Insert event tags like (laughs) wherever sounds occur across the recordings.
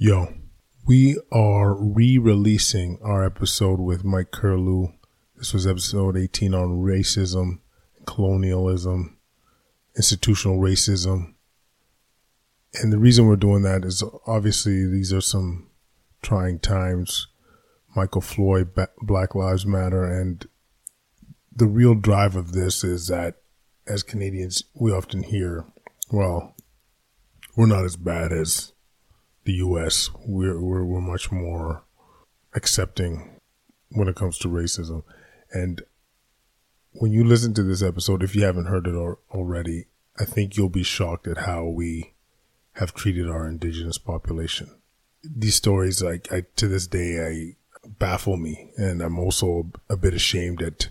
Yo, we are re releasing our episode with Mike Kirlew. This was episode 18 on racism, colonialism, institutional racism. And the reason we're doing that is obviously these are some trying times. Michael Floyd, Black Lives Matter, and the real drive of this is that as Canadians, we often hear, well, we're not as bad as the U.S. We're, we're, we're much more accepting when it comes to racism. And when you listen to this episode, if you haven't heard it already, I think you'll be shocked at how we have treated our indigenous population. These stories, like I, to this day, I baffle me, and I'm also a bit ashamed at,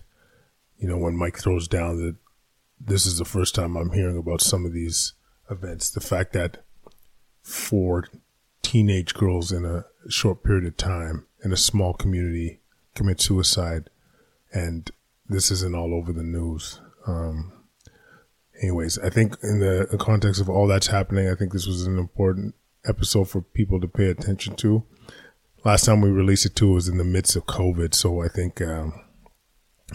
you know, when Mike throws down that this is the first time I'm hearing about some of these events. The fact that for teenage girls in a short period of time in a small community commit suicide, and this isn't all over the news. Um, anyways, I think in the, the context of all that's happening, I think this was an important episode for people to pay attention to. Last time we released it too was in the midst of COVID, so I think um,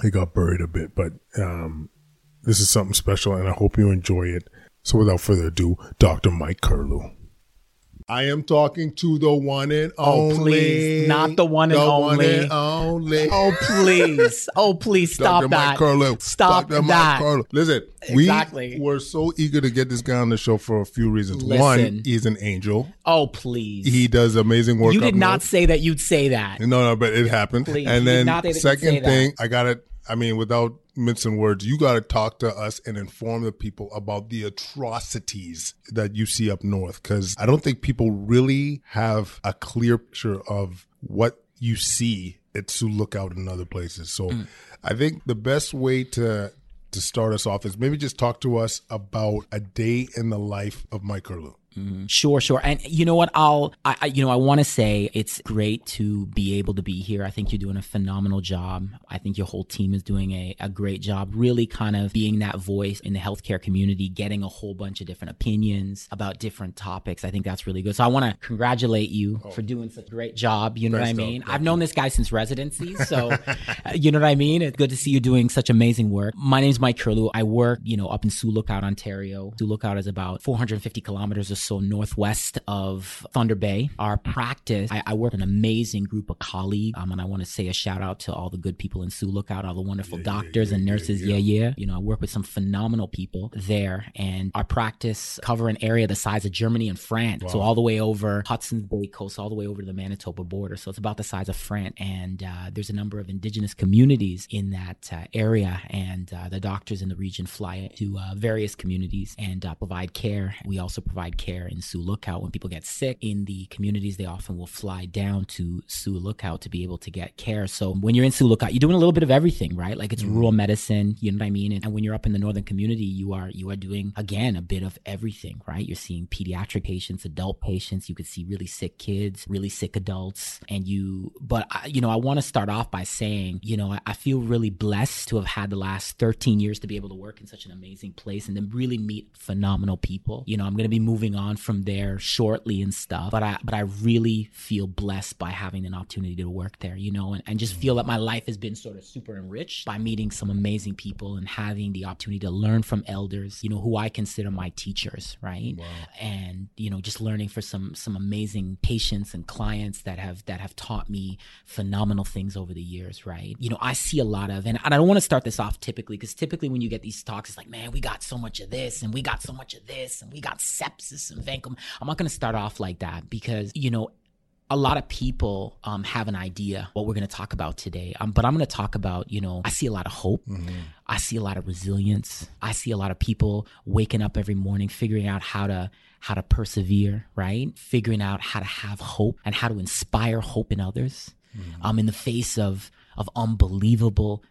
it got buried a bit. But um, this is something special, and I hope you enjoy it. So, without further ado, Dr. Mike Kirlew. I am talking to the one and only. Oh, please. Not the one and the only. One and only. Oh, please. Oh, please stop Dr. that. Mike Kirlew. Stop Dr. that. Mike Kirlew. Listen, exactly. we were so eager to get this guy on the show for a few reasons. Listen. One, he's an angel. Oh, please. He does amazing work. You did not north. say that you'd say that. No, no, but it happened. Please. And then did not say that you'd second thing, I got it. I mean, without mincing words, you got to talk to us and inform the people about the atrocities that you see up north. Because I don't think people really have a clear picture of what you see at Sioux Lookout and other places. So Mm. I think the best way to to start us off is maybe just talk to us about a day in the life of Mike Kirlew. Sure, sure. And you know what? I'll, I, I you know, I want to say it's great to be able to be here. I think you're doing a phenomenal job. I think your whole team is doing a, a great job, really kind of being that voice in the healthcare community, getting a whole bunch of different opinions about different topics. I think that's really good. So I want to congratulate you for doing such a great job. You know what I mean? I've known this guy since residency. (laughs) So, you know what I mean? It's good to see you doing such amazing work. My name's Mike Kirlew. I work, you know, up in Sioux Lookout, Ontario. Sioux Lookout is about 450 kilometers or so northwest of Thunder Bay. Our practice, I, I work with an amazing group of colleagues. Um, and I want to say a shout out to all the good people in Sioux Lookout, all the wonderful doctors and nurses. Yeah yeah, You know, I work with some phenomenal people there. And our practice cover an area the size of Germany and France. So all the way over Hudson's Bay coast, all the way over to the Manitoba border. So it's about the size of France. And uh, there's a number of indigenous communities in that uh, area. And uh, the doctors in the region fly to uh, various communities and uh, provide care. We also provide care in Sioux Lookout. When people get sick in the communities, they often will fly down to Sioux Lookout to be able to get care. So when you're in Sioux Lookout, you're doing a little bit of everything, right? Like it's mm-hmm. rural medicine, you know what I mean? And, and when you're up in the northern community, you are you are doing again a bit of everything, right? You're seeing pediatric patients, adult patients. You could see really sick kids, really sick adults, and you. But I, you know, I want to start off by saying, you know, I, I feel really blessed to have had the last 13 years to be able to work in such an amazing place and then really meet phenomenal people. You know, I'm going to be moving on from there shortly and stuff, but I but I really feel blessed by having an opportunity to work there. You know, and, and just feel that my life has been sort of super enriched by meeting some amazing people and having the opportunity to learn from elders. You know, who I consider my teachers, right? And you know, just learning for some some amazing patients and clients that have that have taught me phenomenal things over the years, right? You know, I see a lot of, and I don't want to start this off typically because typically when you get these talks, it's like, man, we got so much of this and we got so much of this and we got sepsis and vancomycin. I'm not going to start off like that because you know a lot of people um, have an idea what we're going to talk about today. Um, but i'm going to talk about you know i see a lot of hope. I see a lot of resilience. I see a lot of people waking up every morning figuring out how to how to persevere right? Figuring out how to have hope and how to inspire hope in others. Um, in the face of of unbelievable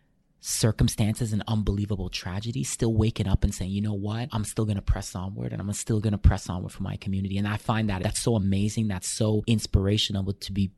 circumstances and unbelievable tragedies, still waking up and saying, you know what, I'm still going to press onward and I'm still going to press onward for my community. And I find that that's so amazing. That's so inspirational to be,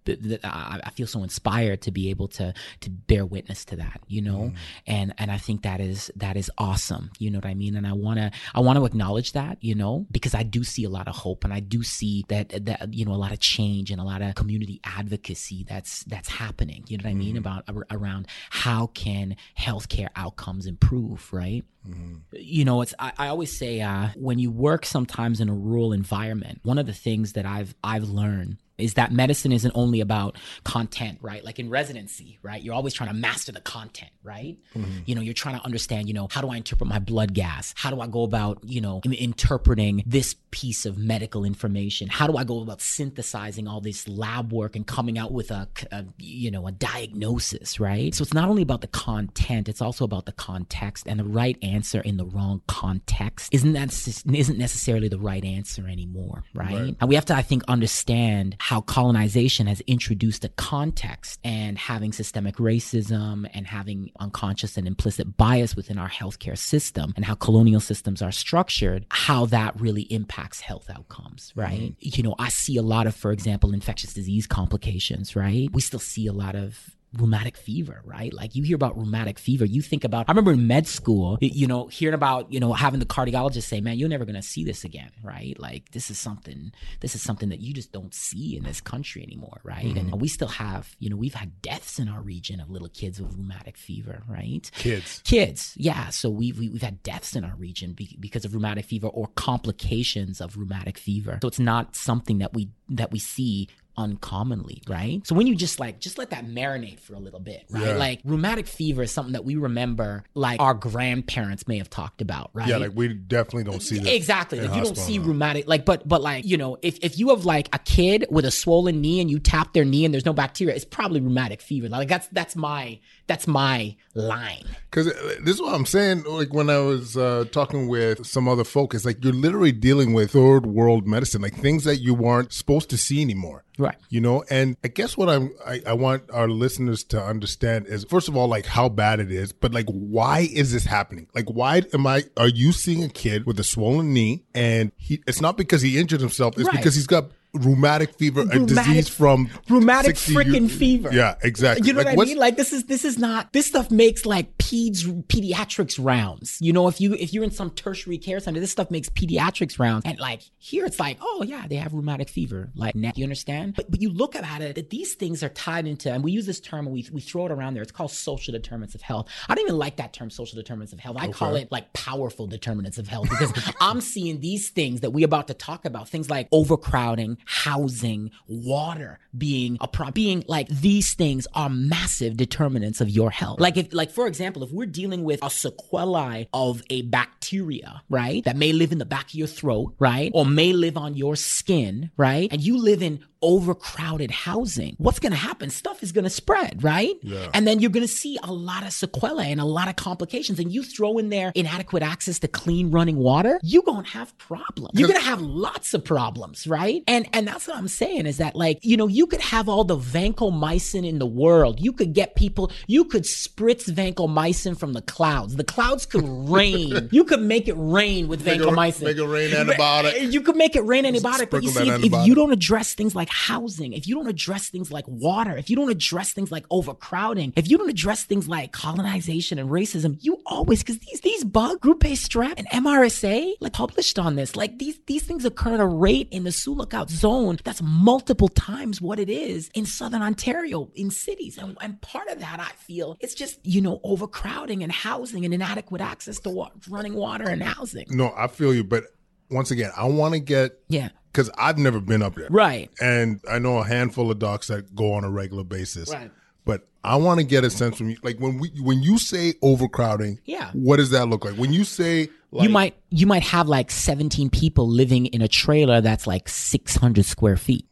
I feel so inspired to be able to, to bear witness to that, you know? Mm. And, and I think that is, that is awesome. You know what I mean? And I want to, I want to acknowledge that, you know, because I do see a lot of hope and I do see that, that, you know, a lot of change and a lot of community advocacy that's, that's happening. You know what I mean? Mm. About, around how can healthcare outcomes improve, right? Mm-hmm. You know, it's I, I always say uh, when you work sometimes in a rural environment, one of the things that I've I've learned is that medicine isn't only about content, right? Like in residency, right? You're always trying to master the content, right? Mm-hmm. You know, you're trying to understand, you know, how do I interpret my blood gas? How do I go about, you know, interpreting this piece of medical information? How do I go about synthesizing all this lab work and coming out with a, a you know, a diagnosis, right? So it's not only about the content, it's also about the context and the right answer in the wrong context isn't that isn't necessarily the right answer anymore, right? right. And we have to, I think, understand how colonization has introduced a context and having systemic racism and having unconscious and implicit bias within our healthcare system and how colonial systems are structured, how that really impacts health outcomes, right? Mm-hmm. You know, I see a lot of, for example, infectious disease complications, right? We still see a lot of rheumatic fever, right? Like you hear about rheumatic fever, you think about, I remember in med school, you know, hearing about, you know, having the cardiologist say, man, you're never going to see this again, right? Like this is something, this is something that you just don't see in this country anymore, right? Mm-hmm. And we still have, you know, we've had deaths in our region of little kids with rheumatic fever, right? Kids. Kids. Yeah. So we've, we, have had deaths in our region because of rheumatic fever or complications of rheumatic fever. So it's not something that we, that we see uncommonly, right? So when you just like just let that marinate for a little bit, right? Yeah. Like rheumatic fever is something that we remember like our grandparents may have talked about, right? Yeah, like we definitely don't see that. Exactly. Like you don't see rheumatic like but but like, you know, if if you have like a kid with a swollen knee and you tap their knee and there's no bacteria, it's probably rheumatic fever. Like that's that's my that's my line. Cuz uh, this is what I'm saying like when I was uh, talking with some other folk, it's like you're literally dealing with third world medicine, like things that you weren't supposed to see anymore. Right. You know, and I guess what I'm, I, I want our listeners to understand is first of all, like how bad it is, but like why is this happening? Like why am I, are you seeing a kid with a swollen knee and he, it's not because he injured himself, it's right. because he's got rheumatic fever, rheumatic, a disease from rheumatic freaking fever. Yeah, exactly. You know like, what I mean? Like this is this is not this stuff makes like peds pediatrics rounds. You know, if you if you're in some tertiary care center, this stuff makes pediatrics rounds. And like here, it's like, oh yeah, they have rheumatic fever. Like, you understand? But but you look at it that these things are tied into, and we use this term and we we throw it around there. It's called social determinants of health. I don't even like that term, social determinants of health. I okay. call it like powerful determinants of health because (laughs) I'm seeing these things that we about to talk about, things like overcrowding housing, water being a problem, being like these things are massive determinants of your health. Like if, like for example, if we're dealing with a sequelae of a bacteria, right, that may live in the back of your throat, right, or may live on your skin, right, and you live in overcrowded housing, what's going to happen? Stuff is going to spread, right? Yeah. And then you're going to see a lot of sequelae and a lot of complications. And you throw in there inadequate access to clean running water, you're going to have problems. You're going to have lots of problems, right? And and that's what I'm saying is that like, you know, you could have all the vancomycin in the world. You could get people, you could spritz vancomycin from the clouds. The clouds could rain. (laughs) you could make it rain with make vancomycin. It, make it rain antibiotic. You could make it rain antibiotic. But you see, if, if you don't address things like housing, if you don't address things like water, if you don't address things like overcrowding, if you don't address things like colonization and racism, you always because these these bug group A strep and MRSA like published on this, like these these things occur at a rate in the Sioux Lookout zone that's multiple times what it is in Southern Ontario in cities, and, and part of that I feel it's just you know overcrowding and housing and inadequate access to wa- running water and housing. No, I feel you, but once again, I want to get yeah because I've never been up there. Right. And I know a handful of docs that go on a regular basis. Right. But I want to get a sense from you, like when we when you say overcrowding, yeah, what does that look like? When you say like, you might you might have like seventeen people living in a trailer that's like six hundred square feet.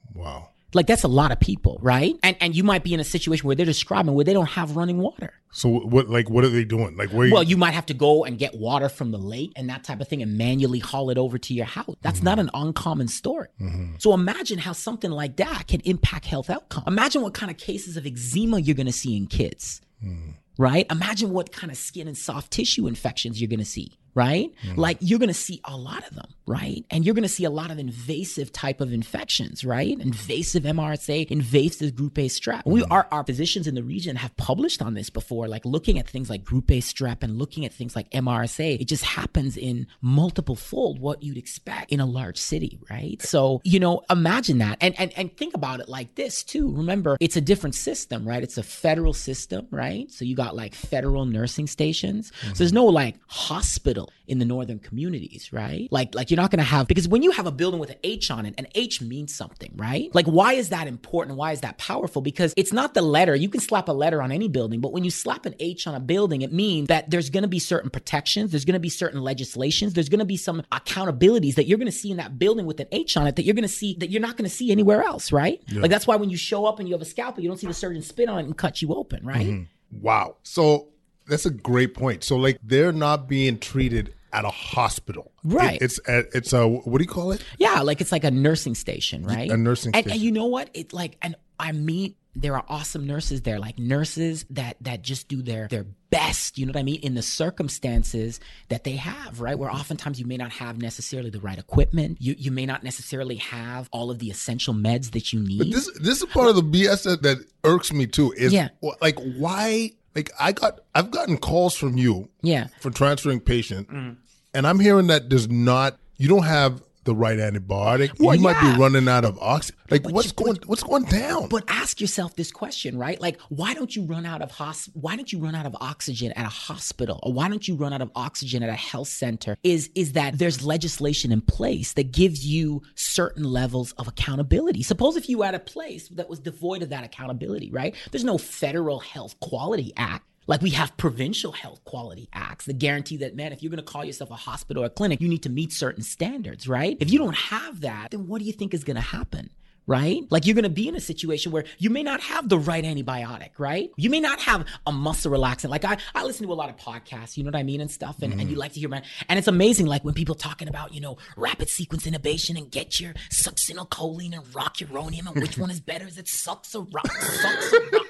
Wow. Like that's a lot of people, right? And and you might be in a situation where they're describing where they don't have running water. So what like what are they doing? Like where Well, you might have to go and get water from the lake and that type of thing and manually haul it over to your house. That's mm-hmm. not an uncommon story. Mm-hmm. So imagine how something like that can impact health outcome. Imagine what kind of cases of eczema you're going to see in kids. Mm-hmm right? Imagine what kind of skin and soft tissue infections you're going to see right? Mm. Like you're going to see a lot of them, right? And you're going to see a lot of invasive type of infections, right? Invasive MRSA, invasive group A strep. Mm. We are our physicians in the region have published on this before, like looking at things like group A strep and looking at things like MRSA. It just happens in multiple fold what you'd expect in a large city, right? So, you know, imagine that. And and and think about it like this too. Remember, it's a different system, right? It's a federal system, right? So you got like federal nursing stations. Mm-hmm. So there's no like hospital in the northern communities, right? Like, like you're not going to have, because when you have a building with an H on it, an H means something, right? Like, why is that important? Why is that powerful? Because it's not the letter. You can slap a letter on any building, but when you slap an H on a building, it means that there's going to be certain protections, there's going to be certain legislations, there's going to be some accountabilities that you're going to see in that building with an H on it that you're going to see that you're not going to see anywhere else, right? Yeah. Like, that's why when you show up and you have a scalpel, you don't see the surgeon spit on it and cut you open, right? Mm-hmm. Wow. So that's a great point. So, like, they're not being treated at a hospital. Right. It, it's uh, it's a what do you call it? Yeah, like it's like a nursing station, right? A nursing and, station. And you know what? It like and I meet there are awesome nurses there, like nurses that that just do their their best, you know what I mean, in the circumstances that they have, right? Where oftentimes you may not have necessarily the right equipment. You you may not necessarily have all of the essential meds that you need. But this this is part of the BS that, that irks me too. Is yeah. like why like I got I've gotten calls from you yeah for transferring patient mm. and I'm hearing that there's not you don't have the right antibiotic. Well, you might be running out of oxygen. Like but what's you, going what's going down? But ask yourself this question, right? Like why don't you run out of hos- why don't you run out of oxygen at a hospital or why don't you run out of oxygen at a health center? Is is that there's legislation in place that gives you certain levels of accountability. Suppose if you were at a place that was devoid of that accountability, right? There's no federal health quality act like we have provincial health quality acts that guarantee that, man, if you're going to call yourself a hospital or a clinic, you need to meet certain standards, right? If you don't have that, then what do you think is going to happen? right? Like you're going to be in a situation where you may not have the right antibiotic, right? You may not have a muscle relaxant. Like I, I listen to a lot of podcasts, you know what I mean, and stuff, and, mm-hmm. and you like to hear my, and it's amazing, like when people talking about, you know, rapid sequence intubation and get your succinylcholine and rocuronium, and which (laughs) one is better? Is it sucks or rock? Sucks or rock?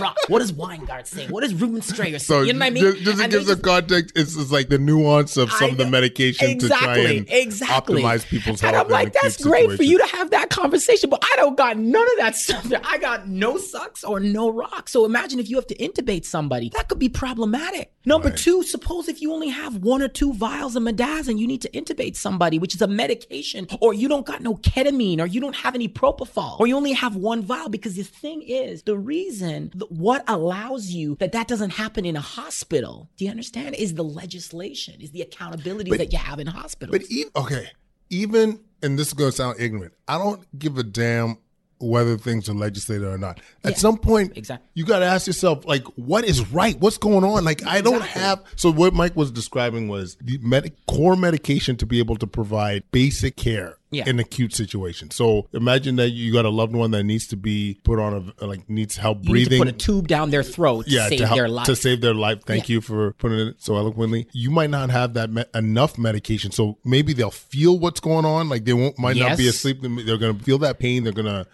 Rock? What does Weingart say? What does Reuben Strayer say? So you know what I mean? Just, just to give the context, it's, it's like the nuance of some of the medication exactly, to try and exactly. optimize people's health. And I'm like, that's great situation. for you to have that conversation but I don't got none of that stuff. I got no sucks or no rocks. So imagine if you have to intubate somebody. That could be problematic. Number right. two, suppose if you only have one or two vials of Midaz and you need to intubate somebody, which is a medication, or you don't got no ketamine, or you don't have any propofol, or you only have one vial. Because the thing is, the reason, what allows you that that doesn't happen in a hospital, do you understand, is the legislation, is the accountability that you have in hospitals. But even, okay, even and this is going to sound ignorant. I don't give a damn whether things are legislated or not. At yeah, some point, exactly. you got to ask yourself, like, what is right? What's going on? Like, I don't have. So what Mike was describing was the med- core medication to be able to provide basic care. Yeah. in acute situation. So imagine that you got a loved one that needs to be put on a like needs help you breathing. put a tube down their throat yeah, to save to help, their life. To save their life. Thank yeah. you for putting it so eloquently. You might not have that me- enough medication, so maybe they'll feel what's going on. Like they won't might yes. not be asleep. They're going to feel that pain. They're going to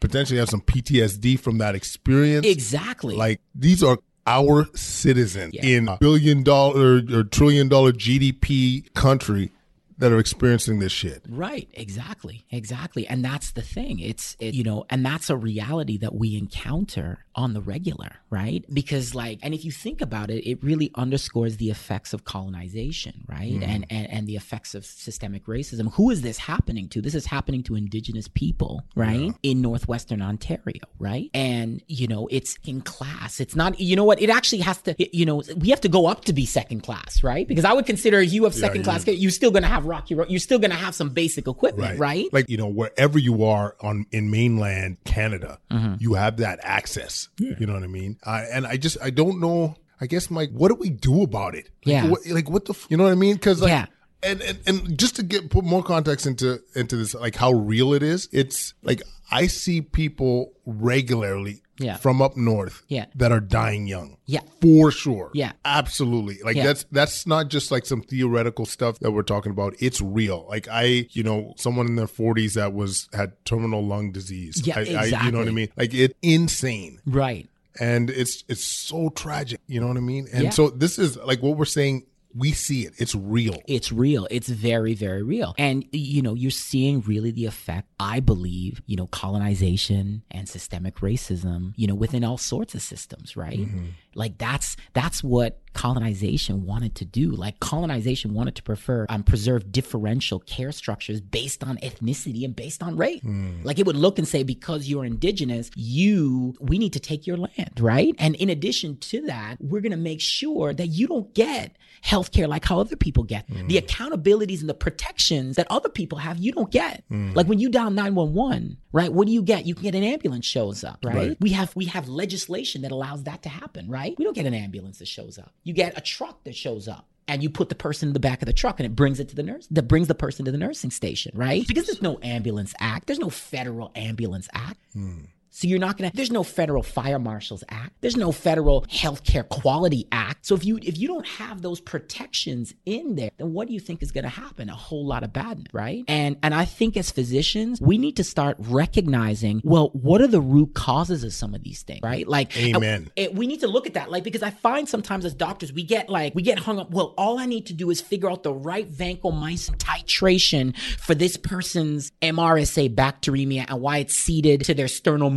potentially have some PTSD from that experience. Exactly. Like these are our citizens yeah. in a billion dollar or trillion dollar GDP country that are experiencing this shit. Right, exactly. Exactly. And that's the thing. It's it, you know, and that's a reality that we encounter on the regular, right? Because like and if you think about it, it really underscores the effects of colonization, right? Mm. And, and and the effects of systemic racism. Who is this happening to? This is happening to indigenous people, right? Yeah. In northwestern Ontario, right? And you know, it's in class. It's not you know what? It actually has to you know, we have to go up to be second class, right? Because I would consider you of second yeah, class, you're still going to have rocky road, you're still going to have some basic equipment, right. right. Like, you know, wherever you are on in mainland Canada, mm-hmm. you have that access. Yeah. You know what I mean? Uh, and I just, I don't know. I guess, Mike, what do we do about it? Like, yeah. What, like, what the, you know what I mean? Cause like, yeah. And, and, and just to get put more context into into this like how real it is it's like i see people regularly yeah. from up north yeah. that are dying young. Yeah. For sure. Yeah. Absolutely. Like yeah. that's that's not just like some theoretical stuff that we're talking about. It's real. Like I, you know, someone in their 40s that was had terminal lung disease. Yeah, I, exactly. I, you know what I mean? Like it insane. Right. and it's it's so tragic. You know what I mean? And Yeah. so this is like what we're saying. We see it. It's real. It's real. It's very, very real. And, you know, you're seeing really the effect, I believe, you know, colonization and systemic racism, you know, within all sorts of systems, right? Mm-hmm. Like that's, that's what colonization wanted to do. Like colonization wanted to prefer, um, preserve differential care structures based on ethnicity and based on race. Hmm. Like it would look and say, because you're indigenous, you, we need to take your land, right? And in addition to that, we're going to make sure that you don't get healthcare like how other people get. Hmm. The accountabilities and the protections that other people have, you don't get. Hmm. Like when you dial 911, right? What do you get? You can get an ambulance shows up, right? Right. We have we have legislation that allows that to happen, right? We don't get an ambulance that shows up. You get a truck that shows up. And you put the person in the back of the truck and it brings it to the nurse, that brings the person to the nursing station, right? Because there's no ambulance act. There's no federal ambulance act. Hmm. So you're not gonna. There's no federal fire marshals act. There's no federal healthcare quality act. So if you if you don't have those protections in there, then what do you think is gonna happen? A whole lot of badness, right? And and I think as physicians, we need to start recognizing. Well, what are the root causes of some of these things, right? Like, Amen. it, we need to look at that like because i find sometimes as doctors we get like we get hung up well all i need to do is figure out the right vancomycin titration for this person's mrsa bacteremia and why it's seeded to their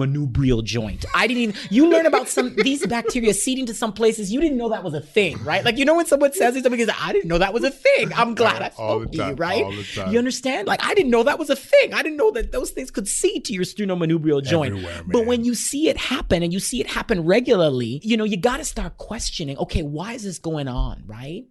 sternocleidomanubrial joint. I didn't even you learn about some these bacteria seeding to some places you didn't know that was a thing right? Like you know when someone says something is i didn't know that was a thing. I'm glad i spoke to you right? all the time. you understand? Like i didn't know that was a thing. I didn't know that those things could seed to your sternocleidomanubrial joint. But when you see it happen and you see it happen regularly, you know, you got to start questioning, okay, why is this going on, right?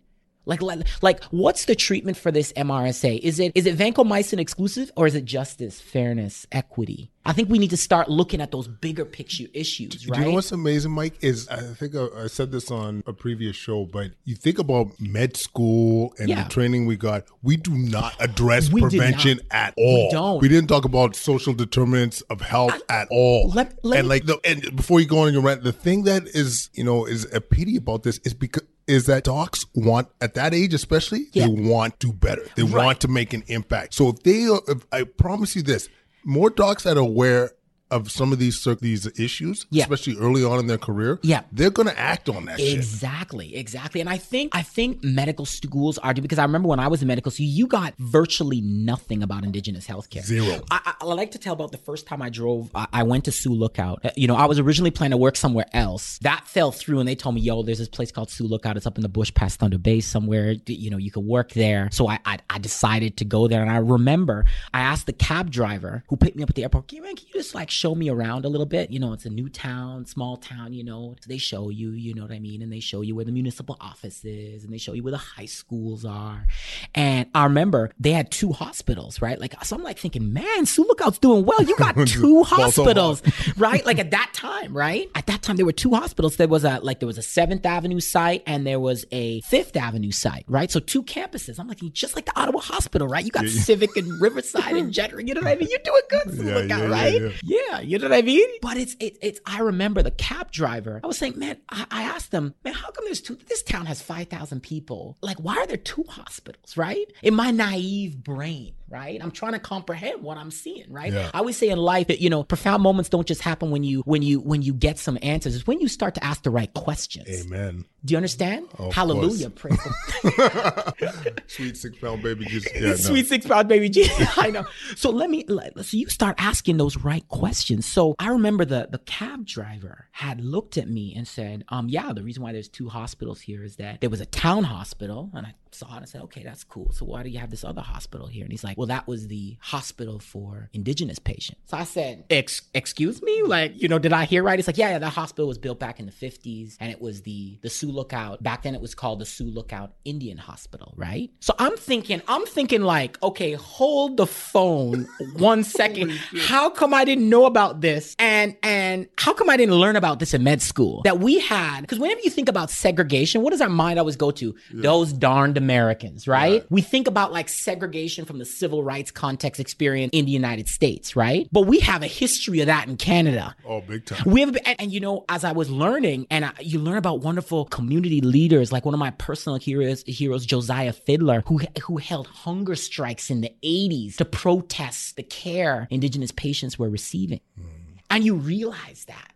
Like, like, like, what's the treatment for this MRSA? Is it is it vancomycin exclusive or is it justice, fairness, equity? I think we need to start looking at those bigger picture issues, Do right? you know what's amazing, Mike? Is I think I, I said this on a previous show, but you think about med school and Yeah. the training we got. We do not address We prevention not. at all. We don't. We didn't talk about social determinants of health at all. let- let and me- like, the, and before you go on your rant, the thing that is you know is a pity about this is because. Is that docs want at that age, especially, Yeah. they want to do better. They Right. want to make an impact. So if they, are, if, I promise you this: more docs that are aware of some of these these issues, Yeah. especially early on in their career, Yeah. they're going to act on that shit. Exactly, exactly. And I think I think medical schools are because I remember when I was in medical school, you got virtually nothing about indigenous healthcare. Zero. I, I, I like to tell about the first time I drove. I, I went to Sioux Lookout. Uh, You know, I was originally planning to work somewhere else. That fell through, and they told me, "Yo, there's this place called Sioux Lookout. It's up in the bush past Thunder Bay somewhere. You know, you could work there." So I, I I decided to go there, and I remember I asked the cab driver who picked me up at the airport, "Can you, man, can you just like show me around a little bit? You know, it's a new town, small town. You know, they show you, you know what I mean, and they show you where the municipal office is, and they show you where the high schools are. And I remember they had two hospitals, right? Like, so I'm like thinking, man, Sioux Lookout's doing well. You got (laughs) two hospitals, right? Like at that time, right? At that time, there were two hospitals. There was a like there was a Seventh Avenue site and there was a Fifth Avenue site, right? So two campuses. I'm like, just like the Ottawa Hospital, right? You got Civic and (laughs) Riverside and Jettering. You know what I mean? You're doing good, Sioux Yeah, Lookout, yeah, yeah, right? yeah. Yeah, you know what I mean? But it's it, it's I remember the cab driver. I was saying, man, I, I asked them, man, how come there's two this town has five thousand people? Like, why are there two hospitals, right? In my naive brain, right? I'm trying to comprehend what I'm seeing, right? Yeah. I always say in life that, you know, profound moments don't just happen when you when you when you get some answers. It's when you start to ask the right questions. Amen. Do you understand? Hallelujah. Praise (laughs) Sweet six pound baby Jesus. (laughs) Yeah, no. Sweet six pound baby Jesus. (laughs) I know. So let me. let- So you start asking those right questions. So I remember the the cab driver had looked at me and said, "Um, yeah, the reason why there's two hospitals here is that there was a town hospital, and I saw it and said, okay, that's cool. So why do you have this other hospital here?" And he's like, "Well, that was the hospital for indigenous patients." So I said, Ex- "Excuse me, like, you know, did I hear right?" He's like, "Yeah, yeah, that hospital was built back in the '50s, and it was the the Sioux Lookout. Back then, it was called the Sioux Lookout Indian Hospital, right?" So I'm thinking, I'm thinking like, okay, hold the phone (laughs) one second. How come I didn't know about this? And and how come I didn't learn about this in med school? That we had because whenever you think about segregation, what does our mind always go to? Those darned Americans, right? We think about like segregation from the civil rights context experience in the United States, right? But we have a history of that in Canada. Oh, big time. We have, and, and you know, as I was learning, and I, you learn about wonderful community leaders, like one of my personal heroes, heroes Josiah Fiddler, who who held hunger strikes in the '80s to protest the care Indigenous patients were receiving, hmm. and you realize that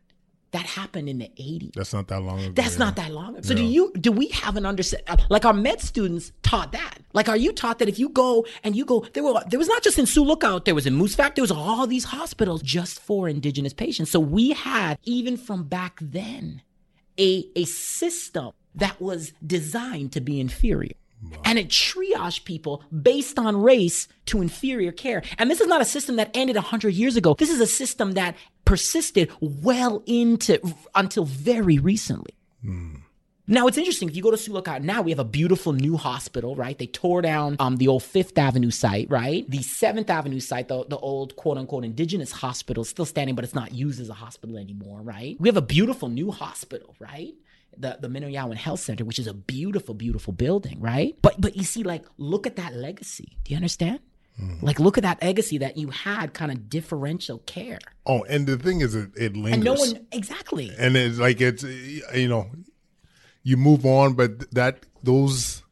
That happened in the 80s. That's not that long ago. That's yeah. not that long ago. So do you do we have an understanding? Like our med students taught that. Like are you taught that if you go and you go there were there was not just in Sioux Lookout, there was in Moose Factory, there was all these hospitals just for indigenous patients. So we had even from back then a a system that was designed to be inferior. And it triaged people based on race to inferior care. And this is not a system that ended 100 years ago. This is a system that persisted well into until very recently. Now it's interesting. If you go to Sioux now, we have a beautiful new hospital, right? They tore down um, the old Fifth Avenue site, right? The Seventh Avenue site, the, the old quote unquote indigenous hospital, still standing, but it's not used as a hospital anymore, right? We have a beautiful new hospital, right? The the Meno Ya Win Health Center, which is a beautiful, beautiful building, right? But but you see, like, look at that legacy. Do you understand? Mm. Like, look at that legacy that you had, kind of differential care, Oh, and the thing is, it, it lingers. and no one exactly. and it's like it's you know you move on but that those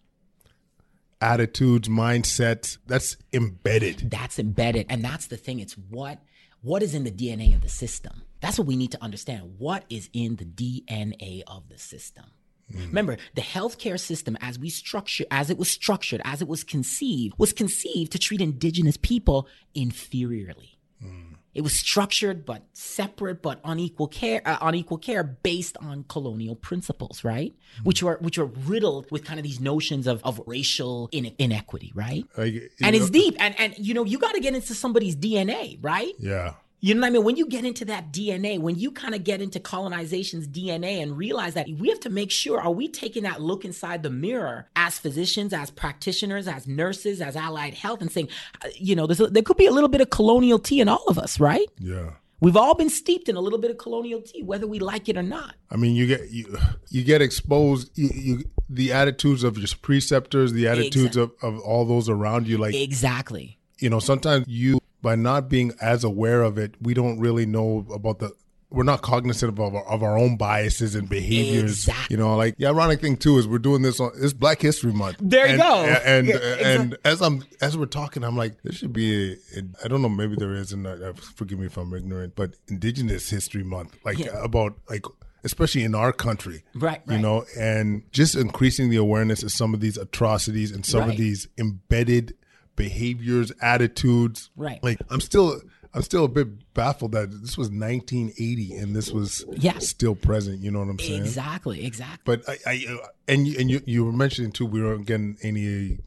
attitudes mindsets that's embedded. That's embedded and that's the thing it's what what is in the dna of the system? That's what we need to understand what is in the dna of the system Mm-hmm. remember the healthcare system as we structure as it was structured as it was conceived was conceived to treat indigenous people inferiorly. Mm. It was structured but separate but unequal care uh, unequal care based on colonial principles right? Mm. Which were which were riddled with kind of these notions of, of racial ine- inequity right? You and it's deep. And and you know you got to get into somebody's dna right? Yeah you know what i mean? When you get into that dna when you kind of get into colonization's dna and realize that we have to make sure are we taking that look inside the mirror as physicians as practitioners as nurses as allied health and saying uh, you know there's a, there could be a little bit of colonial tea in all of us right? Yeah. We've all been steeped in a little bit of colonial tea whether we like it or not. I mean you get you you get exposed you, you the attitudes of your preceptors the attitudes of, of all those around you like exactly. you know sometimes you by not being as aware of it we don't really know about the we're not cognizant of our, of our own biases and behaviors Exactly. you know like the ironic thing too is we're doing this on it's black history month There you and, go. and Yeah, and as i'm as we're talking i'm like there should be i don't know maybe there is and uh, forgive me if i'm ignorant but indigenous history month like Yeah. about like especially in our country Right, you right. know and just increasing the awareness of some of these atrocities and some Right. of these embedded behaviors attitudes Right. like i'm still i'm still a bit baffled that this was 1980 and this was Yeah. still present you know what i'm saying exactly exactly but i, I uh, and you, and you, you were mentioning too we weren't getting any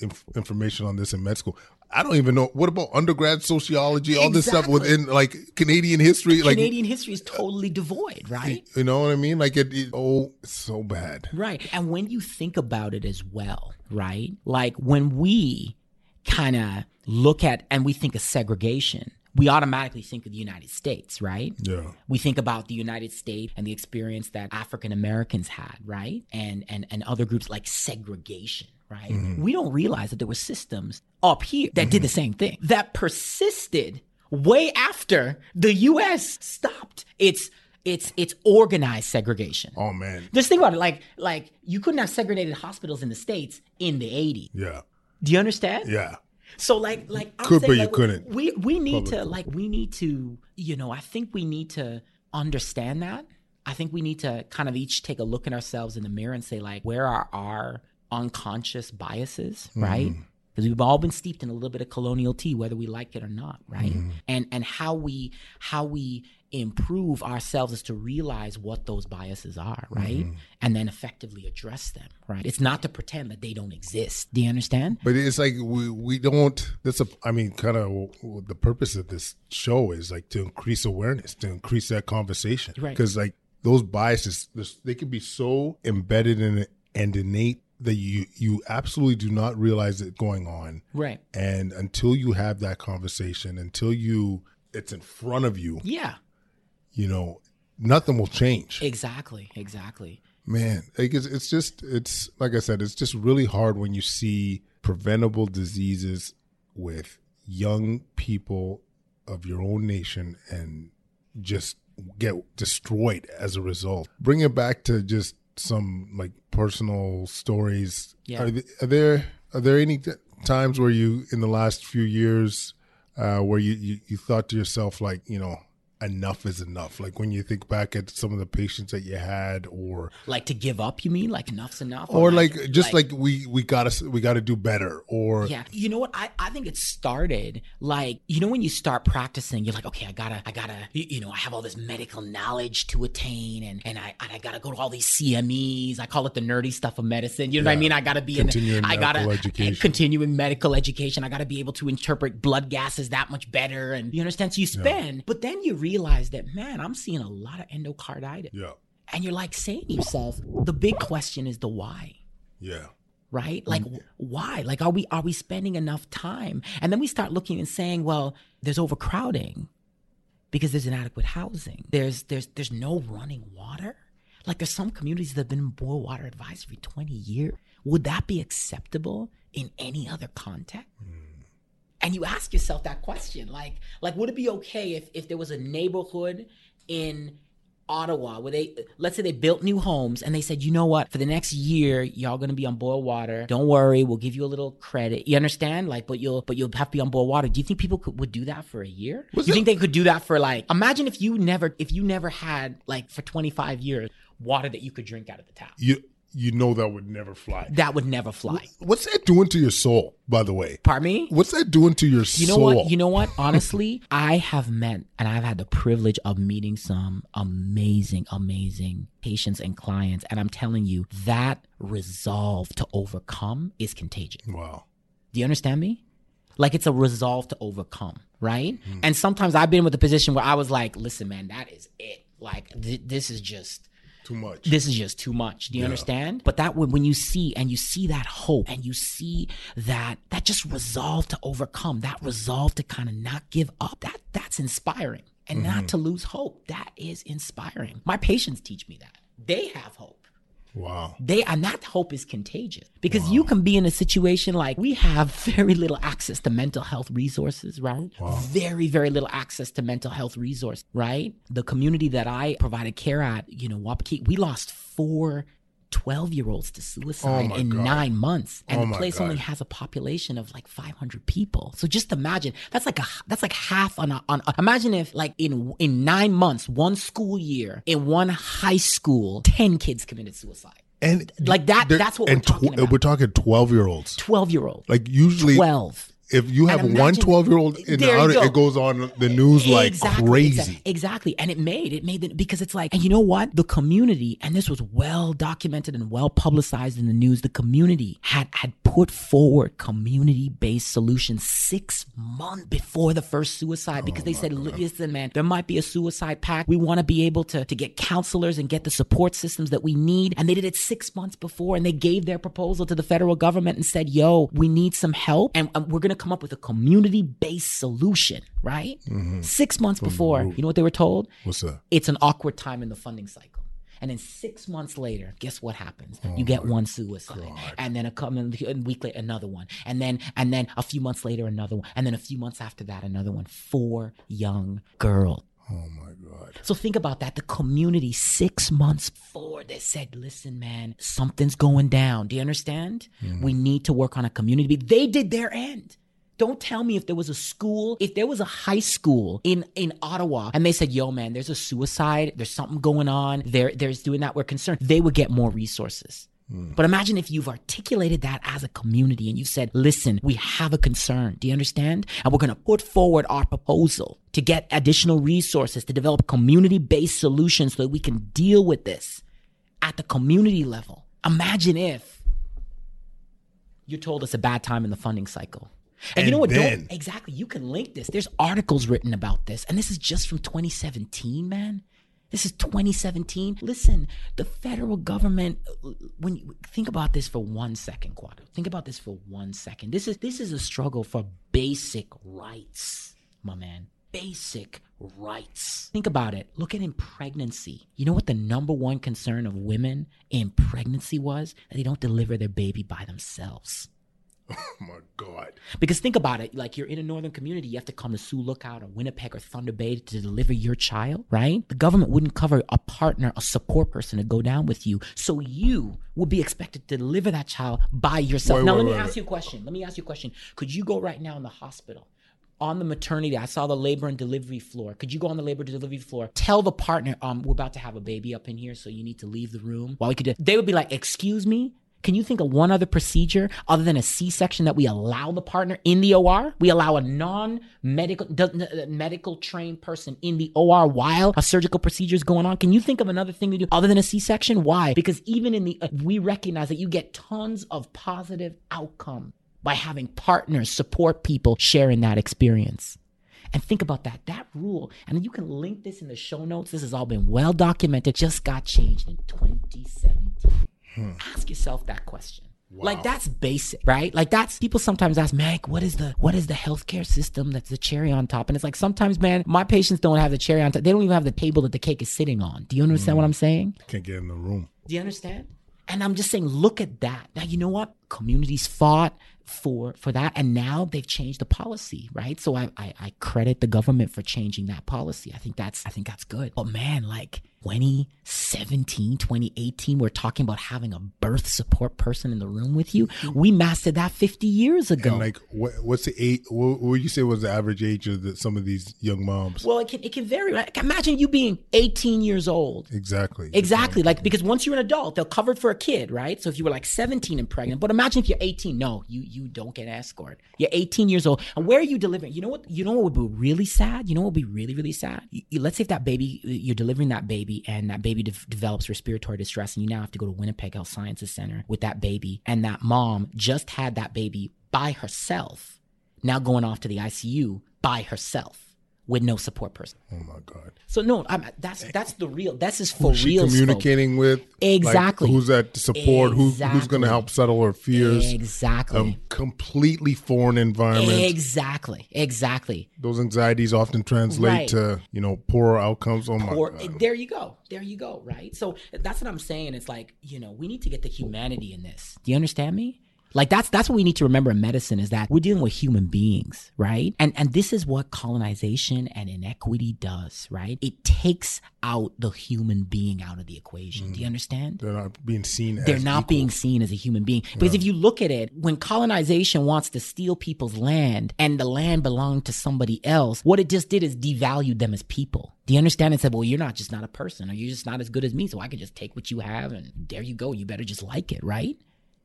inf- information on this in med school i don't even know what about undergrad sociology all this stuff within like canadian history like canadian history is totally devoid right you know what i mean like it, it oh so bad Right. And when you think about it as well, right? Like when we kind of look at and we think of segregation, we automatically think of the United States, right? yeah We think about the United States and the experience that African Americans had, right? And and and other groups like segregation, right? Mm-hmm. We don't realize that there were systems up here that did the mm-hmm. same thing that persisted way after the US stopped its its its organized segregation. oh man Just think about it. Like, like you couldn't have segregated hospitals in the states in the '80s. yeah Do you understand? yeah So, like, like I'm Could, saying, but you like, couldn't. We we need to like we need to you know I think we need to understand that. I think we need to kind of each take a look at ourselves in the mirror and say like, where are our unconscious biases, right? Mm-hmm. Because we've all been steeped in a little bit of colonial tea, whether we like it or not, right? Mm-hmm. And and how we how we improve ourselves is to realize what those biases are, right? Mm-hmm. And then effectively address them, right? It's not to pretend that they don't exist. Do you understand? But it's like we we don't. That's a. I mean, kind of the purpose of this show is like to increase awareness, to increase that conversation. Right. Because like those biases, they can be so embedded in it and innate that you you absolutely do not realize it going on. Right. And until you have that conversation, until you it's in front of you, Yeah. you know, nothing will change. Exactly. Exactly. Man, like it's, it's just it's like I said, it's just really hard when you see preventable diseases with young people of your own nation and just get destroyed as a result. Bring it back to just some like personal stories. Yeah. Are, th- are there are there any t- times where you in the last few years uh, where you, you you thought to yourself like you know enough is enough? Like when you think back at some of the patients that you had, or Like to give up, you mean? Like enough's enough? or like just like, we we gotta we gotta do better, or Yeah. You know what? I, I think it started like, you know, when you start practicing, you're like, okay, I gotta, I gotta, you, you know, I have all this medical knowledge to attain and, and I, and I gotta go to all these CMEs. I call it the nerdy stuff of medicine. You know what I mean? I gotta be Continuing in, I gotta, education. continuing medical education. I gotta be able to interpret blood gases that much better. And you understand? So you spend, but then you realize that, man, I'm seeing a lot of endocarditis. yeah, And you're like saying to yourself, the big question is the why. Yeah, right? Like Mm-hmm. why? Like are we are we spending enough time? And then we start looking and saying well there's overcrowding because there's inadequate housing. There's there's there's no running water. Like there's some communities that have been in boil water advisory 20 years. Would that be acceptable in any other context and you ask yourself that question like like would it be okay if if there was a neighborhood in Ottawa where they let's say they built new homes and they said, you know what, for the next year, y'all gonna be on boil water. Don't worry, we'll give you a little credit. You understand? Like, but you'll but you'll have to be on boil water. Do you think people could would do that for a year? Was you it- think they could do that for like imagine if you never if you never had like for 25 years water that you could drink out of the tap. you you know that would never fly. That would never fly. What's that doing to your soul? By the way, Pardon me? what's that doing to your You know soul? what? You know what? (laughs) Honestly, I have met and I've had the privilege of meeting some amazing, amazing patients and clients. And I'm telling you, that resolve to overcome is contagious. wow. Do you understand me? Like it's a resolve to overcome, right? Hmm. And sometimes I've been with a position where I was like, listen, man, that is it. Like th- this is just Too much. this is just too much. Do you understand? But that when when you see and you see that hope and you see that that just resolve to overcome, that resolve to kind of not give up, that that's inspiring. And not mm-hmm. to lose hope. That is inspiring. My patients teach me that. They have hope. Wow. They and that hope is contagious because you can be in a situation like we have very little access to mental health resources, right? Wow. Very, very little access to mental health resource, right? The community that I provided care at, you know, Wapaki, we lost four 12 year olds to suicide Oh in God. nine months. And Oh the place only has a population of like 500 people. So just imagine that's like a, that's like half on a, on a, imagine if like in, in nine months, one school year, in one high school, 10 kids committed suicide. And Like that- that's what we're talking about. We're talking twelve year olds. 12 year old. Like usually, 12. If you have And one imagine- 12 year old in the outer, go. it goes on the news like exactly, crazy. exa- Exactly. And it made, it made it because it's like, and you know what? The community, and this was well documented and well publicized in the news, the community had, had put forward community based solutions six months before the first suicide because oh they said, listen, man, there might be a suicide pact. We want to be able to, to get counselors and get the support systems that we need. And they did it six months before and they gave their proposal to the federal government and said, yo, we need some help and, and we're going to come up with a community based solution, right? Mm-hmm. Six months before, you know what they were told? What's that? It's an awkward time in the funding cycle. And then six months later, guess what happens? Oh you get one suicide, and then a, a week later, another one, and then and then a few months later, another one, and then a few months after that, another one. Four young girls. Oh my God. So think about that. The community six months before they said, listen, man, something's going down. Do you understand? Mm-hmm. We need to work on a community. They did their end. Don't tell me if there was a school, if there was a high school in, in Ottawa and they said, yo, man, there's a suicide, there's something going on, there, there's doing that, we're concerned, they would get more resources. Hmm. But imagine if you've articulated that as a community and you said, listen, we have a concern. Do you understand? And we're going to put forward our proposal to get additional resources to develop community based solutions so that we can deal with this at the community level. Imagine if you told us a bad time in the funding cycle. And, you know what? then- Don't exactly. You can link this. There's articles written about this, and this is just from 2017, man. This is 2017. Listen, the federal government. When you think about this for one second, Kwadwo, think about this for one second. This is this is a struggle for basic rights, my man. Basic rights. Think about it. Look at in pregnancy. You know what the number one concern of women in pregnancy was? That they don't deliver their baby by themselves. Oh my God. Because think about it, like you're in a northern community, you have to come to Sioux Lookout or Winnipeg or Thunder Bay to deliver your child, right? The government wouldn't cover a partner, a support person to go down with you. So you would be expected to deliver that child by yourself. Wait, now wait, let me wait, ask you a question. Let me ask you a question. Could you go right now in the hospital on the maternity. I saw the labor and delivery floor. Could you go on the labor and delivery floor? Tell the partner, um, we're about to have a baby up in here, so you need to leave the room. While we could, do, they would be like, "Excuse me." Can you think of one other procedure other than a C-section that we allow the partner in the OR? We allow a non-medical medical trained person in the OR while a surgical procedure is going on. Can you think of another thing to do other than a C-section? Why? Because even in the uh, we recognize that you get tons of positive outcome by having partners support people sharing that experience. And think about that. That rule, and you can link this in the show notes. This has all been well documented, just got changed in 2017. Hmm. Ask yourself that question. Wow. Like that's basic, right? Like that's people sometimes ask, Mac, what is the what is the healthcare system that's the cherry on top? And it's like sometimes, man, my patients don't have the cherry on top. They don't even have the table that the cake is sitting on. Do you understand mm. what I'm saying? Can't get in the room. Do you understand? And I'm just saying, look at that. Now you know what? Communities fought for for that and now they've changed the policy right so I, I i credit the government for changing that policy i think that's i think that's good but man like 2017, 2018, we're talking about having a birth support person in the room with you. Mm-hmm. We mastered that 50 years ago. And like, what, what's the age? What, what would you say was the average age of the, some of these young moms? Well, it can it can vary. Right? Imagine you being 18 years old. Exactly. Exactly. Like because once you're an adult, they'll cover for a kid, right? So if you were like 17 and pregnant, but imagine if you're 18. No, you you don't get escort. You're 18 years old, and where are you delivering? You know what? You know what would be really sad? You know what would be really really sad? You, you, let's say if that baby, you're delivering that baby baby and that baby de- develops respiratory distress and you now have to go to Winnipeg Health Sciences Center with that baby and that mom just had that baby by herself now going off to the ICU by herself with no support person. Oh my God! So no, I'm, that's that's the real. This is for who's real. Communicating scope. with exactly like, who's that support? Exactly. Who's who's going to help settle her fears? Exactly. A completely foreign environment. Exactly. Exactly. Those anxieties often translate right. to you know poorer outcomes. Oh Poor, my God! Eh, there you go. There you go. Right. So that's what I'm saying. It's like you know we need to get the humanity in this. Do you understand me? Like that's that's what we need to remember in medicine is that we're dealing with human beings, right? And and this is what colonization and inequity does, right? It takes out the human being out of the equation. Mm. Do you mm. understand? They're not being seen They're not equal. being seen as a human being. Because yeah. if you look at it, when colonization wants to steal people's land and the land belonged to somebody else, what it just did is devalued them as people. Do you understand? And said, well, you're not just not a person or you're just not as good as me. So I can just take what you have and there you go. You better just like it, right?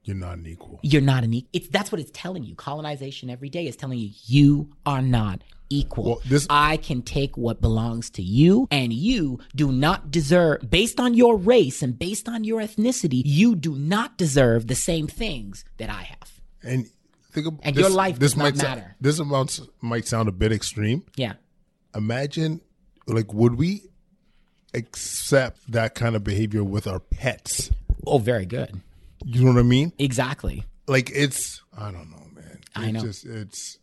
You're not an equal. You're not an equal. It's that's what it's telling you. Colonization every day is telling you you are not equal. Well, this, I can take what belongs to you, and you do not deserve, based on your race and based on your ethnicity, you do not deserve the same things that I have. And think about and this, your life this might matter. this amount might sound a bit extreme. Yeah. Imagine, like, would we accept that kind of behavior with our pets? Oh, very good. You know what I mean? Exactly. Like it's I don't know, man. It's I know. Just, it's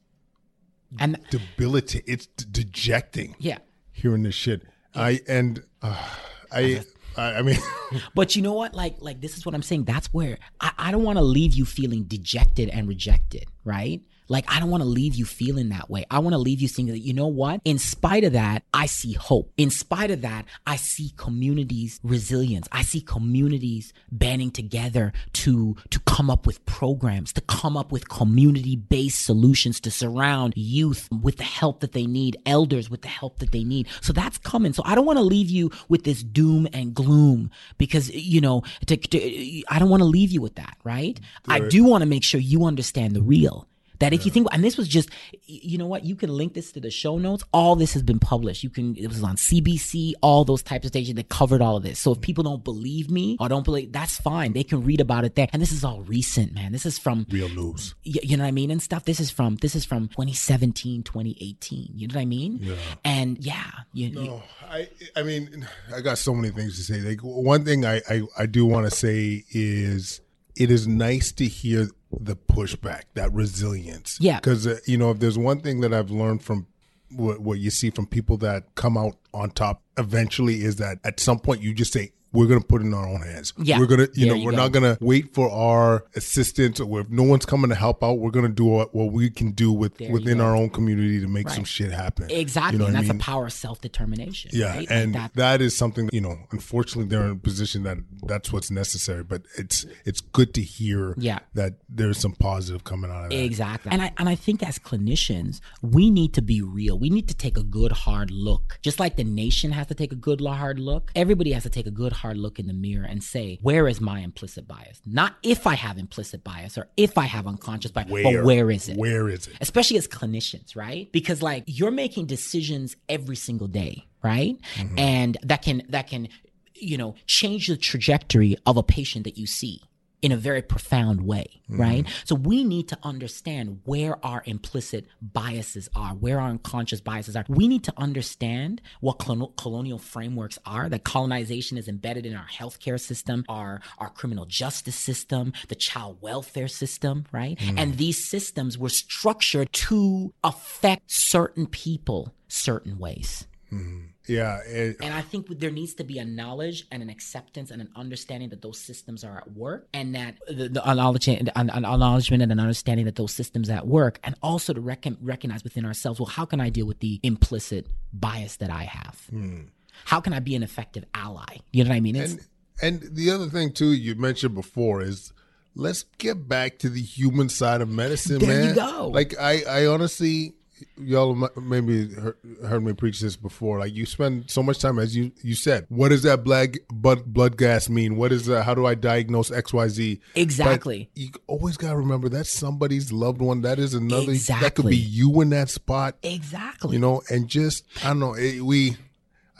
and debilitating. It's dejecting. Yeah. Hearing this shit. I and uh, I. I, I mean, (laughs) but you know what? Like, like this is what I'm saying. That's where I, I don't want to leave you feeling dejected and rejected, right? Like, I don't want to leave you feeling that way. I want to leave you thinking that, you know what? In spite of that, I see hope. In spite of that, I see communities resilience. I see communities banding together to, to come up with programs, to come up with community based solutions to surround youth with the help that they need, elders with the help that they need. So that's coming. So I don't want to leave you with this doom and gloom because, you know, to, to, I don't want to leave you with that, right? I do want to make sure you understand the real that if yeah. you think, and this was just, you know what, you can link this to the show notes. All this has been published. You can, it was on CBC, all those types of stations that covered all of this. So if mm-hmm. people don't believe me or don't believe, that's fine. They can read about it there. And this is all recent, man. This is from real news. You, you know what I mean? And stuff. This is from, this is from 2017, 2018. You know what I mean? Yeah. And yeah. You, no, you, I, I mean, I got so many things to say. Like one thing I, I, I do want to say is it is nice to hear the pushback, that resilience. Yeah. Because, uh, you know, if there's one thing that I've learned from what, what you see from people that come out on top eventually is that at some point you just say, we're gonna put it in our own hands. Yeah. we're gonna, you There know, you we're go. not gonna wait for our assistance or if no one's coming to help out. We're gonna do what, what we can do with There within our own community to make some shit happen. Exactly. You know and what I that's mean? a power of self determination. Yeah, right? Like and that- that is something you know. Unfortunately, they're in a position that that's what's necessary. But it's it's good to hear Yeah. that there's some positive coming out of that. Exactly. And I and I think as clinicians, we need to be real. We need to take a good hard look. Just like the nation has to take a good hard look, everybody has to take a good hard look in the mirror and say, where is my implicit bias? Not if I have implicit bias or if I have unconscious bias, but where is it? Where is it? especially as clinicians, right? Because like you're making decisions every single day, right? Mm-hmm. And that can that can you know change the trajectory of a patient that you see in a very profound way, mm-hmm. right? So we need to understand where our implicit biases are, where our unconscious biases are. We need to understand what colon- colonial frameworks are, that colonization is embedded in our healthcare system, our, our criminal justice system, the child welfare system, right? Mm. And these systems were structured to affect certain people certain ways. Mm-hmm. Yeah, it, And I think there needs to be a knowledge and an acceptance and an understanding that those systems are at work, and that the, the acknowledgement, an, acknowledgement and an understanding that those systems are at work, and also to recon, recognize within ourselves, well, how can I deal with the implicit bias that I have? Hmm. How can I be an effective ally? You know what I mean? It's, and and the other thing too you mentioned before is let's get back to the human side of medicine, There man. you go. Like I, I honestly, y'all maybe heard, me preach this before. Like you spend so much time, as you you said, what does that blood blood, blood gas mean? What is that? How do I diagnose X Y Z? Exactly. But you always gotta remember that's somebody's loved one. That is another. Exactly. That could be you in that spot exactly. you know and just i don't know it, we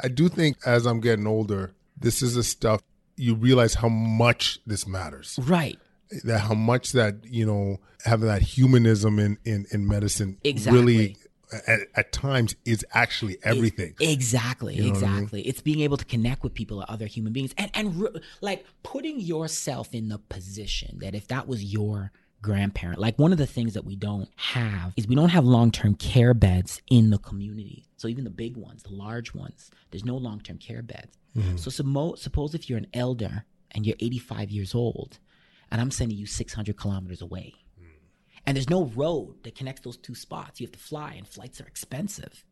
i do think as i'm getting older this is the stuff you realize how much this matters right. That how much that you know having that humanism in in, in medicine Exactly. really at, at times is actually everything Exactly, know what I mean? exactly. It's being able to connect with people or other human beings, and and re- like putting yourself in the position that if that was your grandparent, like one of the things that we don't have is we don't have long term care beds in the community. So even the big ones, the large ones, there's no long term care beds. Mm-hmm. So suppo- suppose if you're an elder and you're 85 years old, and I'm sending you 600 kilometers away. And there's no road that connects those two spots. You have to fly, and flights are expensive.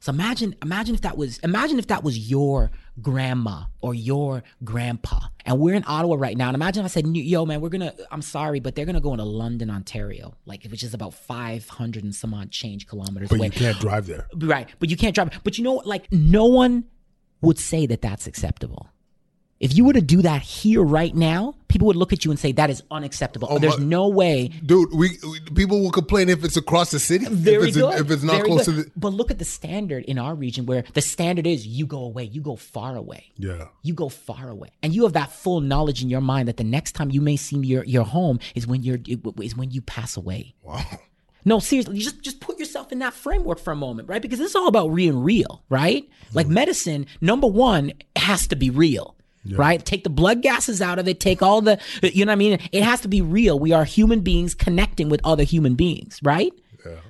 So imagine, imagine if that was, imagine if that was your grandma or your grandpa, and we're in Ottawa right now. And imagine if I said, "Yo, man, we're gonna, I'm sorry, but they're gonna go into London, Ontario, like which is about 500 and some odd change kilometers but away." you can't drive there Right, but you can't drive. But you know, what? like no one would say that that's acceptable. If you were to do that here right now, people would look at you and say that is unacceptable. Oh, There's my- no way. dude we, we people will complain if it's across the city Very if it's, good. if it's not Very close good. to the But look at the standard in our region where the standard is you go away, you go far away. yeah You go far away, and you have that full knowledge in your mind that the next time you may see your your home is when you're is when you pass away. wow No, seriously, just just put yourself in that framework for a moment, right? Because this is all about being real, right? Like medicine, number one has to be real. Right? Take the blood gases out of it, take all the you know what I mean? It has to be real. We are human beings connecting with other human beings, right?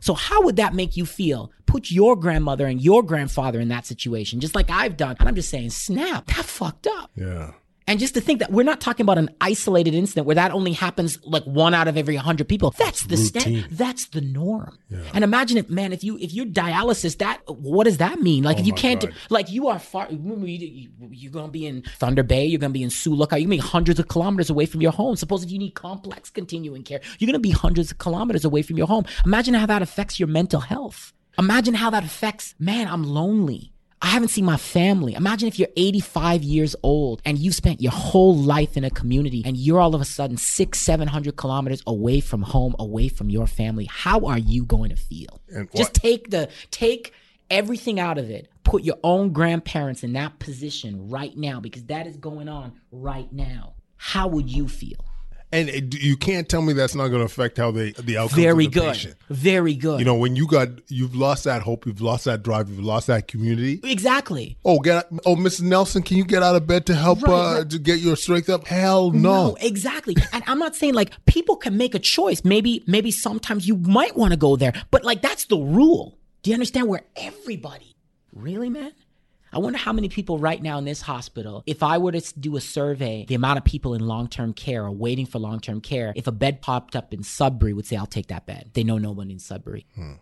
So how would that make you feel? Put your grandmother and your grandfather in that situation, just like I've done. And I'm just saying, snap, that fucked up. yeah And just to think that we're not talking about an isolated incident where that only happens like one out of every hundred people. That's the stand. That's the norm. And imagine if, man, if you if you're dialysis, that what does that mean? Like if oh you can't, God. like you are far. You, you, you're gonna be in Thunder Bay. You're gonna be in Sioux Lookout. You're gonna be hundreds of kilometers away from your home. Suppose if you need complex continuing care, you're gonna be hundreds of kilometers away from your home. Imagine how that affects your mental health. Imagine how that affects. Man, I'm lonely. I haven't seen my family. Imagine if you're 85 years old and you've spent your whole life in a community and you're all of a sudden six, 700 kilometers away from home, away from your family. How are you going to feel? Just take the, take everything out of it. Put your own grandparents in that position right now because that is going on right now. How would you feel? And it, you can't tell me that's not going to affect how they the outcome Very of the good. patient. Very good. You know, when you got you've lost that hope, you've lost that drive, you've lost that community. exactly. Oh, get oh, Mrs. Nelson, can you get out of bed to help Right, uh, right. to get your strength up? Hell no. exactly. and I'm not saying like people can make a choice. Maybe, maybe sometimes you might want to go there, but like that's the rule. Do you understand? Where everybody, really, man? I wonder how many people right now in this hospital, if I were to do a survey, the amount of people in long term care or waiting for long term care, if a bed popped up in Sudbury, would say, I'll take that bed. They know no one in Sudbury. Hmm.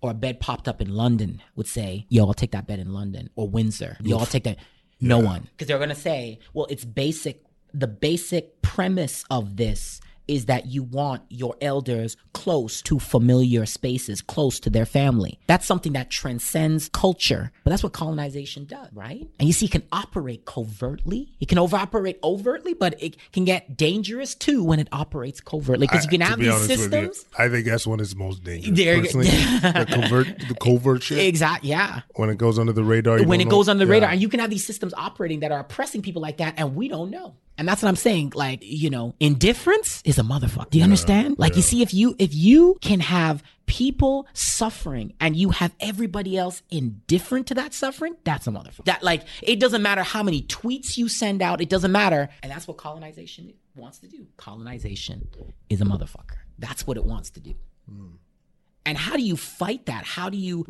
Or a bed popped up in London, would say, Yo, I'll take that bed in London. Or Windsor. Yo, I'll take that. No yeah. one. Because they're going to say, Well, it's basic. The basic premise of this is that you want your elders close to familiar spaces, close to their family. That's something that transcends culture. But that's what colonization does, right? And you see, it can operate covertly. It can overoperate overtly, but it can get dangerous too when it operates covertly. Because you can have be these systems. You, I think that's when it's most dangerous. There, the (laughs) covert, the covert shit. Exactly. Yeah. When it goes under the radar. When it know. goes under the yeah. radar, and you can have these systems operating that are oppressing people like that, and we don't know. And that's what I'm saying. Like, you know, indifference is a motherfucker. Do you yeah, understand? Like, yeah. you see, if you, if you can have people suffering and you have everybody else indifferent to that suffering, that's a motherfucker. That, like, it doesn't matter how many tweets you send out. It doesn't matter. And that's what colonization wants to do. Colonization is a motherfucker. That's what it wants to do. Mm. And how do you fight that? How do you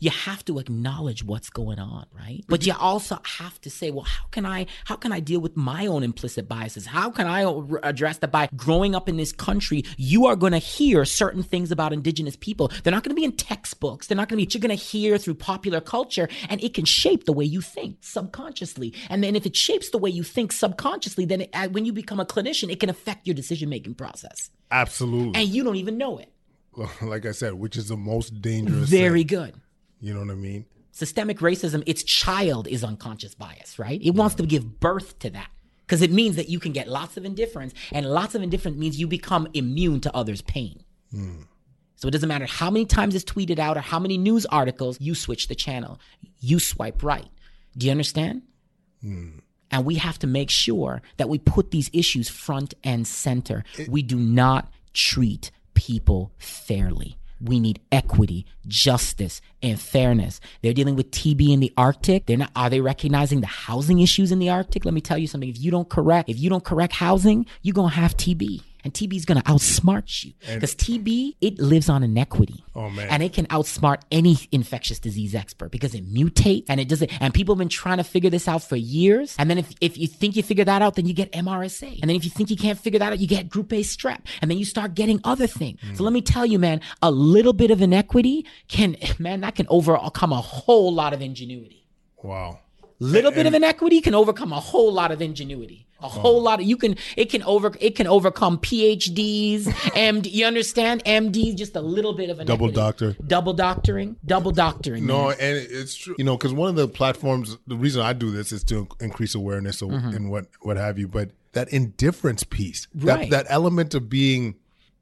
you have to acknowledge what's going on, right? But you also have to say, well, how can I how can I deal with my own implicit biases? How can I address that by growing up in this country? You are going to hear certain things about indigenous people. They're not going to be in textbooks. They're not going to be you're going to hear through popular culture and it can shape the way you think subconsciously. And then if it shapes the way you think subconsciously, then it, uh, when you become a clinician, it can affect your decision making process. Absolutely. And you don't even know it. (laughs) like I said, which is the most dangerous. Very thing. good. You know what I mean? Systemic racism, its child is unconscious bias, right? It wants to give birth to that because it means that you can get lots of indifference, and lots of indifference means you become immune to others' pain. Mm. So it doesn't matter how many times it's tweeted out or how many news articles, you switch the channel, you swipe right. Do you understand? Mm. And we have to make sure that we put these issues front and center. It, we do not treat people fairly. We need equity, justice, and fairness. They're dealing with TB in the Arctic. They're not. Are they recognizing the housing issues in the Arctic? Let me tell you something. If you don't correct, if you don't correct housing, you're gonna have TB and TB is going to outsmart you because TB it lives on inequity. Oh man! And it can outsmart any infectious disease expert because it mutates and it doesn't. And people have been trying to figure this out for years. And then if if you think you figure that out, then you get MRSA. And then if you think you can't figure that out, you get Group A strep. And then you start getting other things. Mm. So let me tell you, man, a little bit of inequity can (laughs) man that can overcome a whole lot of ingenuity. Wow little and, bit of inequity can overcome a whole lot of ingenuity a whole lot of you can it can over it can overcome phds (laughs) md you understand md just a little bit of a double doctor double doctoring double doctoring no man. and it's true you know because one of the platforms the reason i do this is to increase awareness or, mm-hmm. and what what have you but that indifference piece right. that that element of being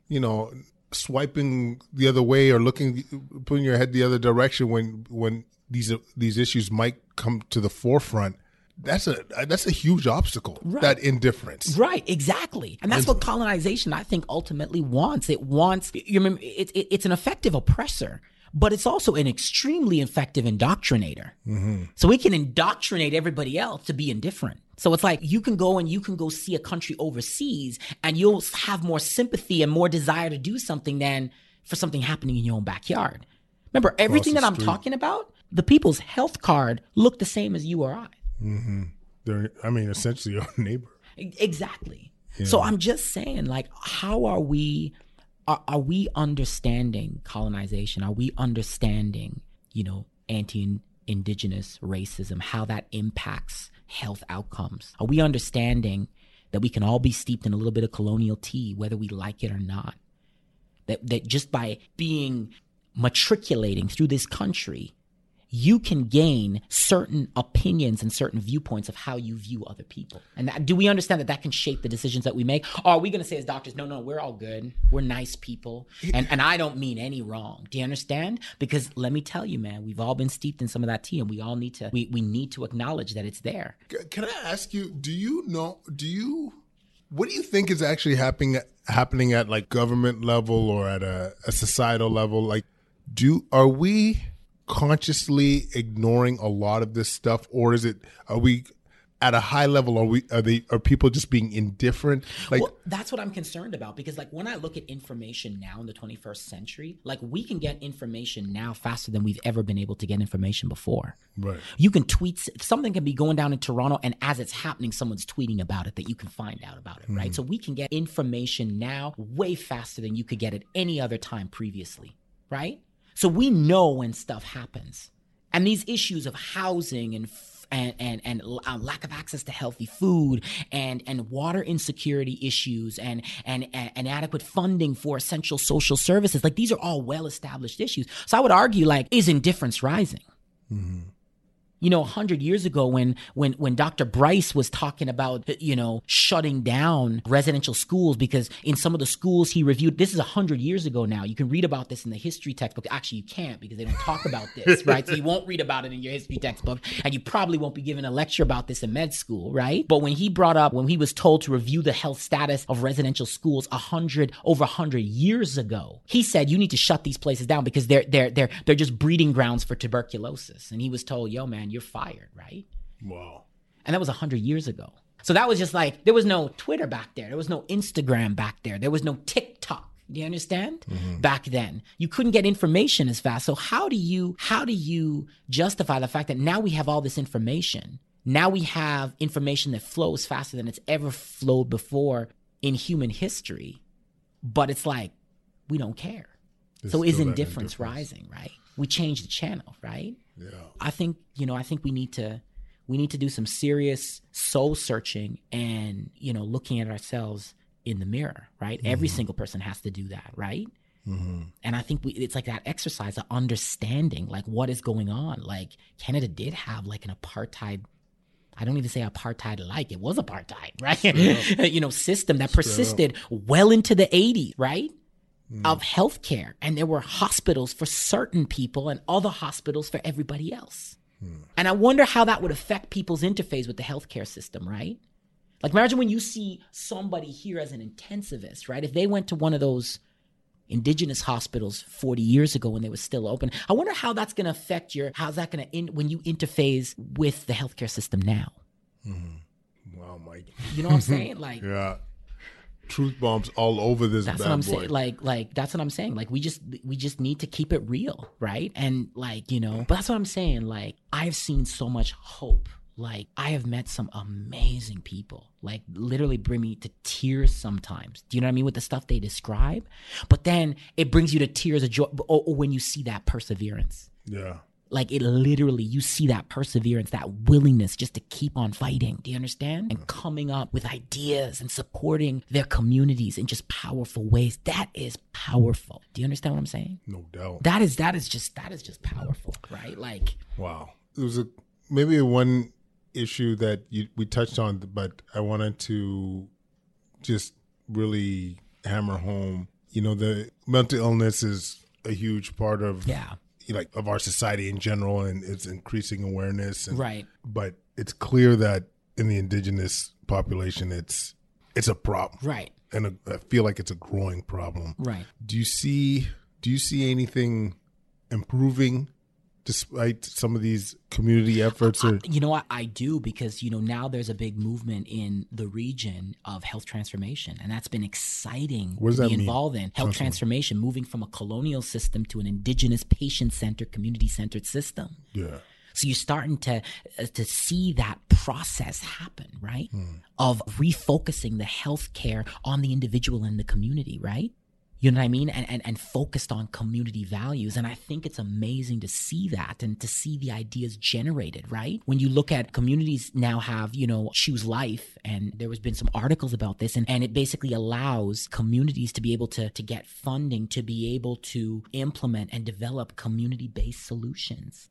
you know swiping the other way or looking putting your head the other direction when when these these issues might come to the forefront that's a that's a huge obstacle right. that indifference. Right exactly. And that's what colonization i think ultimately wants. It wants you remember it, it, it's an effective oppressor but it's also an extremely effective indoctrinator. Mm-hmm. so we can indoctrinate everybody else to be indifferent. So it's like you can go and you can go see a country overseas and you'll have more sympathy and more desire to do something than for something happening in your own backyard. Remember everything that i'm talking about the people's health card look the same as you or i Mm-hmm. They're, I mean, essentially (laughs) your neighbor. Exactly. Yeah. So I'm just saying, like, how are we? Are, are we understanding colonization? Are we understanding, you know, anti-indigenous racism? How that impacts health outcomes? Are we understanding that we can all be steeped in a little bit of colonial tea, whether we like it or not? That that just by being matriculating through this country you can gain certain opinions and certain viewpoints of how you view other people. And that, do we understand that that can shape the decisions that we make? Or are we going to say as doctors, no, no, we're all good. We're nice people. And, and I don't mean any wrong. Do you understand? Because let me tell you, man, we've all been steeped in some of that tea and we all need to, we, we need to acknowledge that it's there. Can I ask you, do you know, do you, what do you think is actually happening, happening at like government level or at a, a societal level? Like, do, are we, consciously ignoring a lot of this stuff or is it are we at a high level are we are they are people just being indifferent like well, that's what I'm concerned about because like when I look at information now in the 21st century, like we can get information now faster than we've ever been able to get information before. right You can tweet something can be going down in Toronto and as it's happening someone's tweeting about it that you can find out about it, right? Mm-hmm. So we can get information now way faster than you could get at any other time previously, right? So we know when stuff happens. And these issues of housing and and and, and uh, lack of access to healthy food and and water insecurity issues and and and inadequate funding for essential social services like these are all well established issues. So i would argue like is indifference rising you know 100 years ago when when when dr bryce was talking about you know shutting down residential schools because in some of the schools he reviewed this is 100 years ago now. You can read about this in the history textbook. Actually you can't because they don't talk about this (laughs) right? So you won't read about it in your history textbook and you probably won't be given a lecture about this in med school right? But when he brought up when he was told to review the health status of residential schools 100 over 100 years ago he said you need to shut these places down because they're they're they're they're just breeding grounds for tuberculosis. And he was told yo man you're fired right wow and that was 100 years ago. So that was just like, there was no Twitter back there. There was no Instagram back there. There was no TikTok. Do you understand? Mm-hmm. Back then, you couldn't get information as fast. So how do you how do you justify the fact that now we have all this information? Now we have information that flows faster than it's ever flowed before in human history. But it's like we don't care. There's so is indifference indifference. rising, right? We change the channel, right? Yeah I think you know I think we need to we need to do some serious soul searching and you know looking at ourselves in the mirror, right? Every single person has to do that, right? And I think we it's like that exercise of understanding like what is going on. Like Canada did have like an apartheid I don't even say apartheid like it was apartheid, (laughs) right? you know, system that persisted well into the 80s, right? Mm. Of healthcare. And there were hospitals for certain people and other hospitals for everybody else. Hmm. And I wonder how that would affect people's interface with the healthcare system, right? Like imagine when you see somebody here as an intensivist, right? If they went to one of those indigenous hospitals 40 years ago when they were still open, I wonder how that's going to affect your how's that going to in, when you interface with the healthcare system now. Mm-hmm. wow mike You know what I'm saying? (laughs) Like yeah truth bombs all over this that's bad what I'm boy saying. Like, like that's what I'm saying. Like, we just we just need to keep it real, right? And like, you know, but that's what I'm saying. Like, I've seen so much hope. Like, I have met some amazing people. Like, literally bring me to tears sometimes. Do you know what I mean with the stuff they describe? But then it brings you to tears of joy or, or when you see that perseverance. yeah Like it literally, you see that perseverance, that willingness just to keep on fighting. Do you understand? And coming up with ideas and supporting their communities in just powerful ways. That is powerful. Do you understand what I'm saying? no doubt That is that is just that is just powerful, right? Like Wow. There was a maybe one issue that you, we touched on, but I wanted to just really hammer home. You know, the mental illness is a huge part of yeah, like of our society in general, and it's increasing awareness. And, right. But it's clear that in the indigenous population, it's it's a problem, Right. and a, I feel like it's a growing problem. Right. Do you see do you see anything improving despite some of these community efforts or You know what? I do because, you know, now there's a big movement in the region of health transformation. And that's been exciting What does to that be mean? involved in. Health transformation, moving from a colonial system to an indigenous patient centered, community centered system. yeah So you're starting to uh, to see that process happen, right? Of refocusing the healthcare on the individual and the community, right? You know what I mean? And, and and focused on community values. And I think it's amazing to see that and to see the ideas generated, right? When you look at communities now have, you know, choose life and there has been some articles about this and, and it basically allows communities to be able to to get funding to be able to implement and develop community-based solutions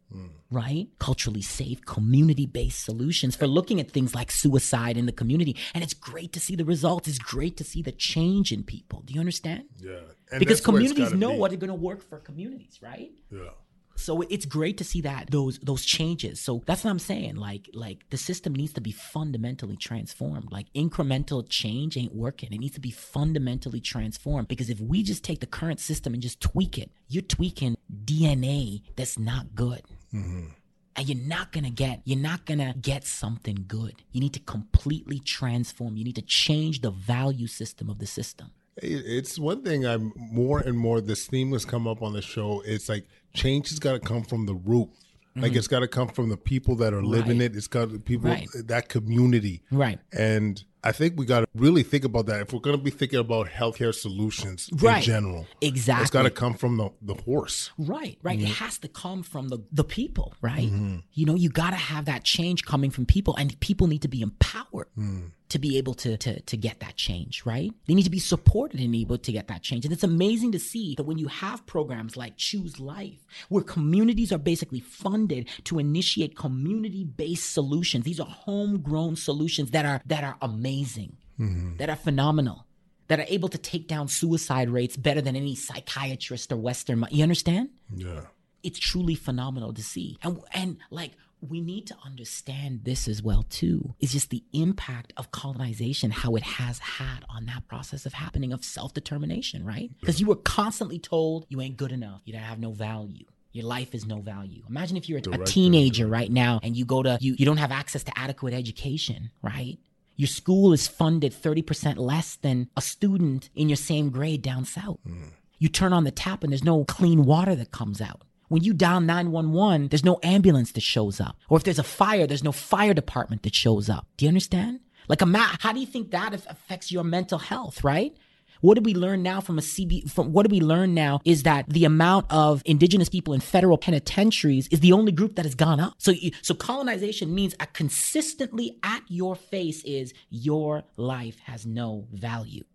right? Culturally safe, community based solutions for looking at things like suicide in the community. And it's great to see the results. It's great to see the change in people. Do you understand? yeah and because that's where it's communities know be. what are going to work for communities, right? yeah So it's great to see that those those changes. So that's what I'm saying. Like like the system needs to be fundamentally transformed. Like incremental change ain't working. It needs to be fundamentally transformed because if we just take the current system and just tweak it, you're tweaking DNA that's not good. And you're not gonna get you're not gonna get something good you need to completely transform you need to change the value system of the system It's one thing I'm more and more this theme has come up on the show. It's like change has got to come from the root. Like it's got to come from the people that are living Mm-hmm. Right. it. It's got to people Right. that community. Right. And I think we got to really think about that if we're going to be thinking about healthcare solutions Right. in general. Exactly. It's got to come from the, the horse. Right, right. Mm-hmm. It has to come from the the people, right? You know, you got to have that change coming from people, and people need to be empowered Mm. To be able to to to get that change, right? They need to be supported and able to get that change. And it's amazing to see that when you have programs like Choose Life, where communities are basically funded to initiate community based solutions. These are homegrown solutions that are that are amazing, mm-hmm. that are phenomenal that are able to take down suicide rates better than any psychiatrist or Western. You understand? Yeah. It's truly phenomenal to see, and and like we need to understand this as well too. Is just the impact of colonization, how it has had on that process of happening of self determination, right? Because you were constantly told you ain't good enough, you don't have no value. Your life is no value. Imagine if you're a, a teenager right now and you go to you you don't have access to adequate education, right? Your school is funded 30% less than a student in your same grade down south. Mm. You turn on the tap and there's no clean water that comes out. When you dial 911, there's no ambulance that shows up. Or if there's a fire, there's no fire department that shows up. Do you understand? Like, how do you think that affects your mental health, right? What did we learn now from a CB? From what did we learn now is that the amount of indigenous people in federal penitentiaries is the only group that has gone up. So, so colonization means a consistently at your face is your life has no value.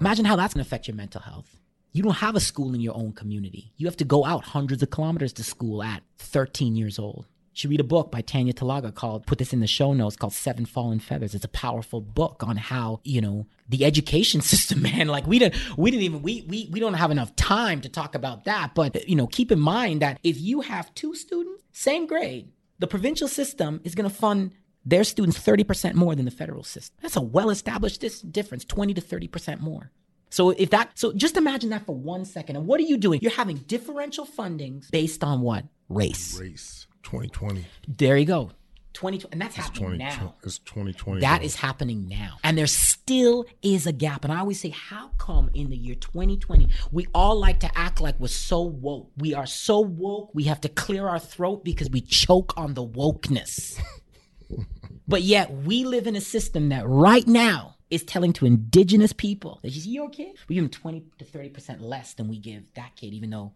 Imagine how that's going to affect your mental health. You don't have a school in your own community. You have to go out hundreds of kilometers to school at 13 years old. You should read a book by Tanya Talaga called, put this in the show notes, called Seven Fallen Feathers. It's a powerful book on how, you know, the education (laughs) system, man. Like we didn't, we didn't even, we, we, we don't have enough time to talk about that. But, you know, keep in mind that if you have two students, same grade, the provincial system is going to fund their students 30% more than the federal system. That's a well established difference, 20 to 30% more. So if that, so just imagine that for one second. And what are you doing? You're having differential fundings based on what? Race. Race 2020. There you go. 2020 and that's happening 20, now. It's 2020. That is happening now. And there still is a gap. And I always say, how come in the year 2020, we all like to act like we're so woke? We are so woke, we have to clear our throat because we choke on the wokeness. (laughs) but yet we live in a system that right now is telling to indigenous people that you see your kid, we give them 20 to 30% less than we give that kid, even though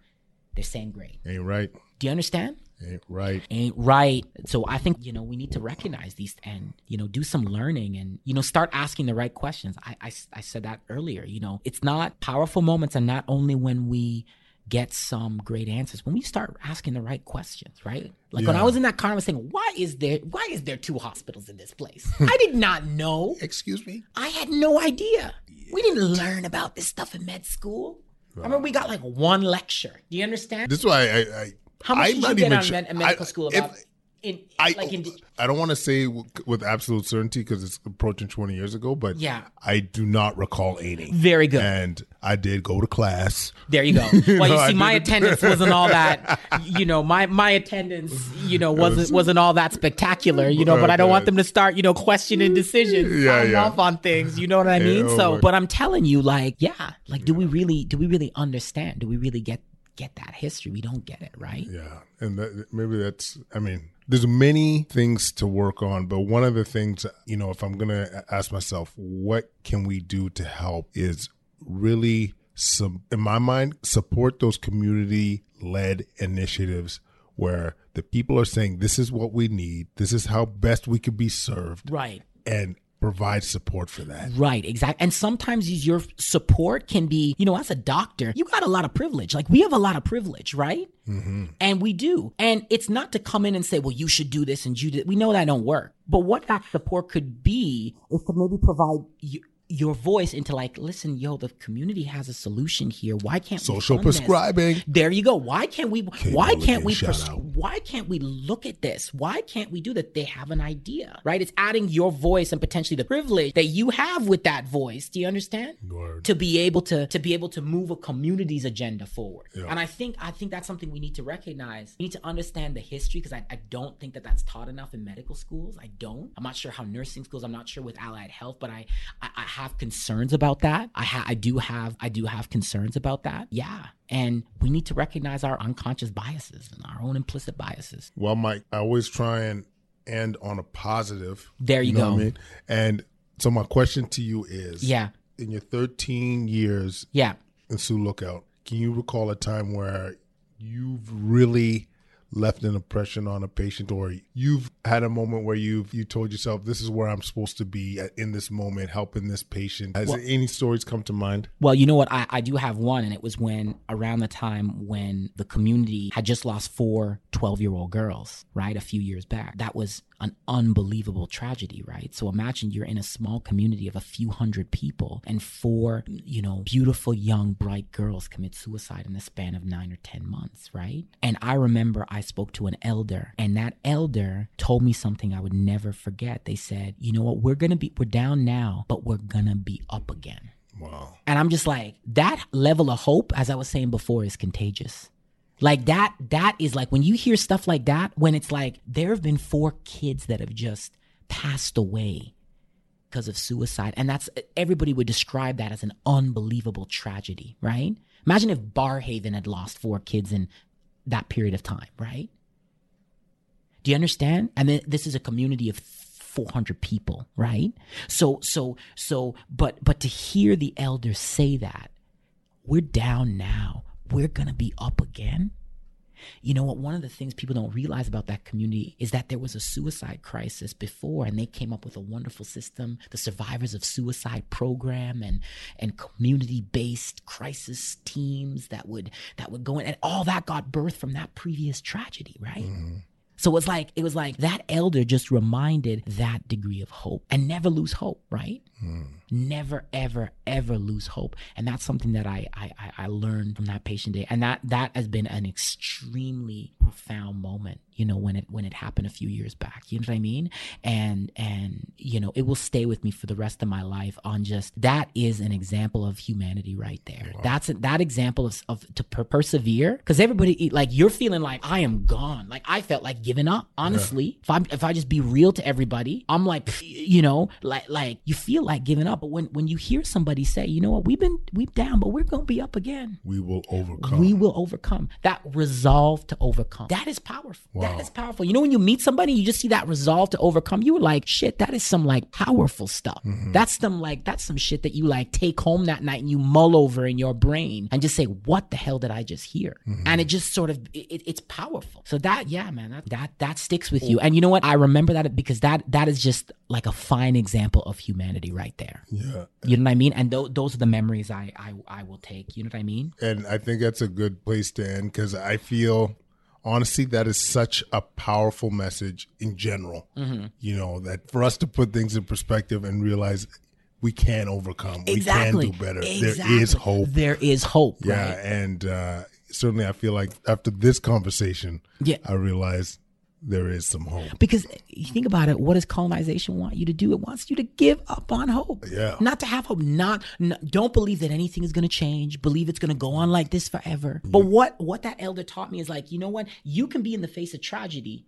they're same grade. Ain't right. Do you understand? Ain't right. ain't right. So I think, you know, we need to recognize these and, you know, do some learning and, you know, start asking the right questions. I, I, I said that earlier, you know, it's not powerful moments and not only when we get some great answers, when we start asking the right questions, right? Like when I was in that car, I was saying, why is there, why is there two hospitals in this place? (laughs) I did not know. Excuse me? I had no idea. We didn't learn about this stuff in med school. I remember we got like one lecture. Do you understand? This is why I. I How much I'm did you get on med- medical I- school if- about? In, I like in, I don't want to say w- with absolute certainty because it's approaching 20 years ago, but Yeah. I do not recall any. Very good. And I did go to class. There you go. (laughs) Well, you see, my attendance wasn't all that. You know, my my attendance, you know, wasn't wasn't all that spectacular. You know, but I don't want them to start, you know, questioning decisions, Yeah, yeah. off on things. You know what I mean? oh so, but I'm telling you, like, yeah, like, do we really, do we really understand? Do we really get get that history? We don't get it, right? Yeah, and that, maybe that's. I mean, there's many things to work on, but one of the things, you know, if I'm gonna ask myself, what can we do to help, is really, some, in my mind, support those community-led initiatives where the people are saying, "This is what we need. This is how best we could be served," Right. and provide support for that. Right, exactly. And sometimes your support can be, you know, as a doctor, you got a lot of privilege. Like we have a lot of privilege, right? Mm-hmm. And we do. And it's not to come in and say, well, you should do this and you do. We know that don't work. But what that support could be is to maybe provide you your voice into like, listen, yo, the community has a solution here. Why can't we Social fund this? prescribing. There you go. Why can't we? why can't we? Pres- why can't we look at this? Why can't we do that? They have an idea, right? It's adding your voice and potentially the privilege that you have with that voice. Do you understand? Word. To be able to to be able to move a community's agenda forward. And I think I think that's something we need to recognize. We need to understand the history because I, I don't think that that's taught enough in medical schools. I don't. I'm not sure how nursing schools. I'm not sure with allied health, but I I, I have concerns about that. I ha- I do have I do have concerns about that. Yeah. And we need to recognize our unconscious biases and our own implicit biases. Well, Mike, I always try and end on a positive. There you, know go. I mean? And so my question to you is Yeah. in your 13 years Yeah. in Sioux Lookout, can you recall a time where you've really left an impression on a patient or you've had a moment where you've you told yourself this is where I'm supposed to be at, in this moment helping this patient has any stories come to mind Well, you know what? I, I do have one, and it was when around the time when the community had just lost four 12 year old girls, right? A few years back. That was an unbelievable tragedy, right? So imagine you're in a small community of a few hundred people, and four, you know, beautiful, young, bright girls commit suicide in the span of nine or 10 months, right? And I remember I spoke to an elder, and that elder told me something I would never forget. They said, you know what? We're going to be, we're down now, but we're going to be up again. wow And I'm just like, that level of hope, as I was saying before, is contagious. Like that, that is like when you hear stuff like that, when it's like there have been four kids that have just passed away because of suicide. And that's everybody would describe that as an unbelievable tragedy, right? Imagine if Barrhaven had lost four kids in that period of time, right? Do you understand? And then this is a community of 400 people, right? So, so, so, but, but to hear the elders say that, we're down now, we're gonna be up again. You know what? One of the things people don't realize about that community is that there was a suicide crisis before, and they came up with a wonderful system, the Survivors of Suicide program, and and community-based crisis teams that would that would go in, and all that got birth from that previous tragedy, right? Mm-hmm. So it was like it was like that elder just reminded that degree of hope and never lose hope, right? Mm. Never, ever, ever lose hope, and that's something that I, I I- I learned from that patient day, and that that has been an extremely profound moment. You know when it when it happened a few years back. You know what I mean? And and you know it will stay with me for the rest of my life. On just that is an example of humanity right there. That's a, that example of, of to per- persevere because everybody like you're feeling like I am gone. Like I felt like giving up. Honestly, if I if I just be real to everybody, I'm like you know like like you feel like giving up. But when when you hear somebody say, you know what, we've been we've down, but we're gonna be up again. we will overcome We will overcome. That resolve to overcome. That is powerful. That is powerful. You know, when you meet somebody, you just see that resolve to overcome. You were like, shit, that is some like powerful stuff. Mm-hmm. That's some like, that's some shit that you like take home that night and you mull over in your brain and just say, what the hell did I just hear? Mm-hmm. And it just sort of, it, it's powerful. So that, yeah, man, that, that, that sticks with oh. you. And you know what? I remember that because that, that is just like a fine example of humanity right there. Yeah You know what I mean? And th- those are the memories I, I, I will take. You know what I mean? and I think that's a good place to end because I feel honestly that is such a powerful message in general. Mm-hmm. You know that for us to put things in perspective and realize we can overcome, Exactly. we can do better. Exactly. There is hope. There is hope. Yeah, Right? and uh, certainly I feel like after this conversation, Yeah. I realize there is some hope. Because you think about it, what does colonization want you to do? It wants you to give up on hope. Yeah. Not to have hope. Not, n don't believe that anything is going to change. Believe it's going to go on like this forever. But what what that elder taught me is like, you know what? You can be in the face of tragedy,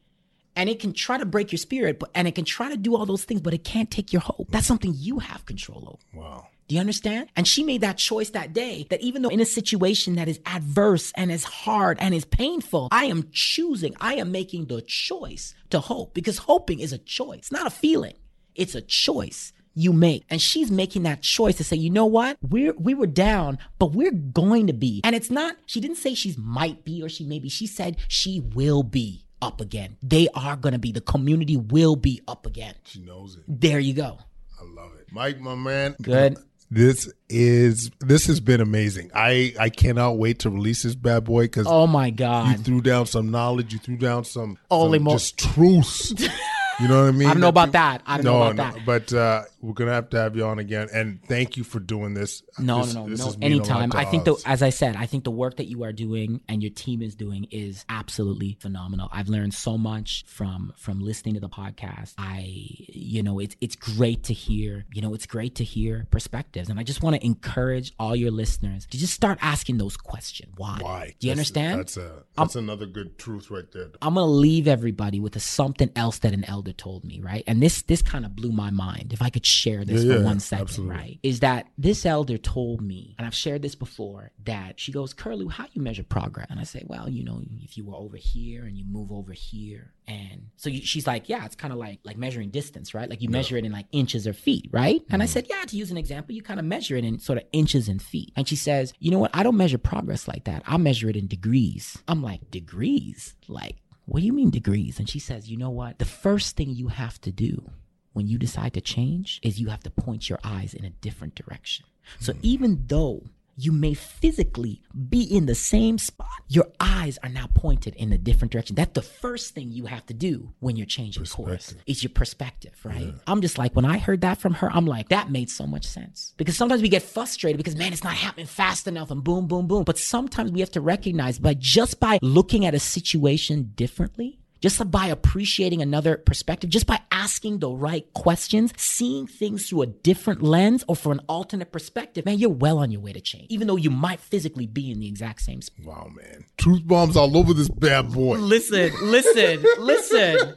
and it can try to break your spirit, but and it can try to do all those things, but it can't take your hope. That's something you have control over. Wow. Do you understand? And she made that choice that day that even though in a situation that is adverse and is hard and is painful, I am choosing, I am making the choice to hope because hoping is a choice, it's not a feeling, it's a choice you make. And she's making that choice to say, you know what? We're we were down, but we're going to be. And it's not, she didn't say she's might be or she may be. She said she will be up again. They are gonna be. The community will be up again. She knows it. There you go. I love it. Mike, my man. Good. This is this has been amazing. I I cannot wait to release this bad boy because Oh my god, you threw down some knowledge. You threw down some, Holy some mo- just truths. (laughs) You know what I mean? I don't know about people- that. I don't know about that. But uh, we're gonna have to have you on again. And thank you for doing this. No, This- no, no, this no. has meant a lot Anytime. I think the as I said, I think the work that you are doing and your team is doing is absolutely phenomenal. I've learned so much from from listening to the podcast. I you know, it's it's great to hear, you know, it's great to hear perspectives. And I just want to encourage all your listeners to just start asking those questions. Why? why. Do you That's- understand? That's a um, that's another good truth right there. I'm gonna leave everybody with a, something else that an elder told me, right? And this this kind of blew my mind. If I could share this Yeah, for yeah, one second, absolutely. right? Is that this elder told me, and I've shared this before, that she goes, Kirlew, how you measure progress? And I say, well, you know, if you were over here and you move over here, and so you, she's like, yeah, it's kind of like like measuring distance, right? Like you measure it in like inches or feet, right? And I Mm-hmm. said, yeah, to use an example, you kind of measure it in sort of inches and feet. And she says, you know what? I don't measure progress like that. I measure it in degrees. I'm like, degrees? Like, what do you mean degrees? And she says, you know what? The first thing you have to do when you decide to change is you have to point your eyes in a different direction. So mm. even though you may physically be in the same spot, your eyes are now pointed in a different direction. That's the first thing you have to do when you're changing course. Is your perspective, right? I'm just like when I heard that from her, I'm like that made so much sense. Because sometimes we get frustrated because man, it's not happening fast enough and boom boom boom. But sometimes we have to recognize by just by looking at a situation differently, just by appreciating another perspective, just by asking the right questions, seeing things through a different lens or from an alternate perspective, man, you're well on your way to change, even though you might physically be in the exact same spot. Wow, man. Truth bombs all over this bad boy. Listen, listen, listen.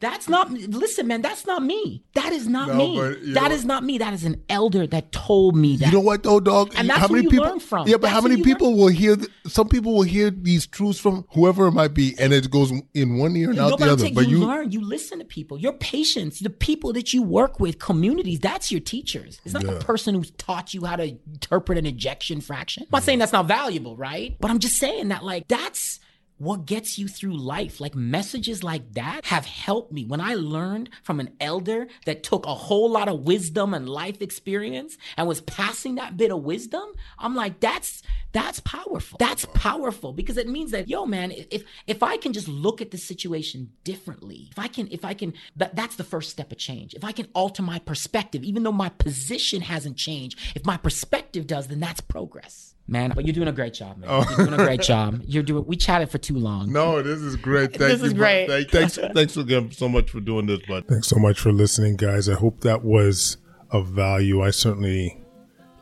That's not listen, man. That's not me. That is not No, me. That is not me. That is an elder that told me that. You know what though, dog? And that's how many you people? learn from. Yeah, but That's how many people will hear? Some people will hear these truths from whoever it might be, and it goes in one ear and out the other. saying But you, you, learn, you listen to people, your patients, the people that you work with, communities, that's your teachers. It's not Yeah. the person who's taught you how to interpret an ejection fraction. I'm not saying that's not valuable, right? But I'm just saying that, like, that's what gets you through life. Like, messages like that have helped me. When I learned from an elder that took a whole lot of wisdom and life experience and was passing that bit of wisdom, I'm like, that's that's powerful. That's powerful because it means that yo, man, if if I can just look at the situation differently, if I can, if I can, that, that's the first step of change. If I can alter my perspective, even though my position hasn't changed, if my perspective does, then that's progress. Man, but you're doing a great job, man. Oh. You're doing a great (laughs) job. You're doing. We chatted for too long. no, this is great. Thank This you, is great. Thank- thanks, (laughs) thanks again so much for doing this, bud. Thanks so much for listening, guys. I hope that was of value. I certainly,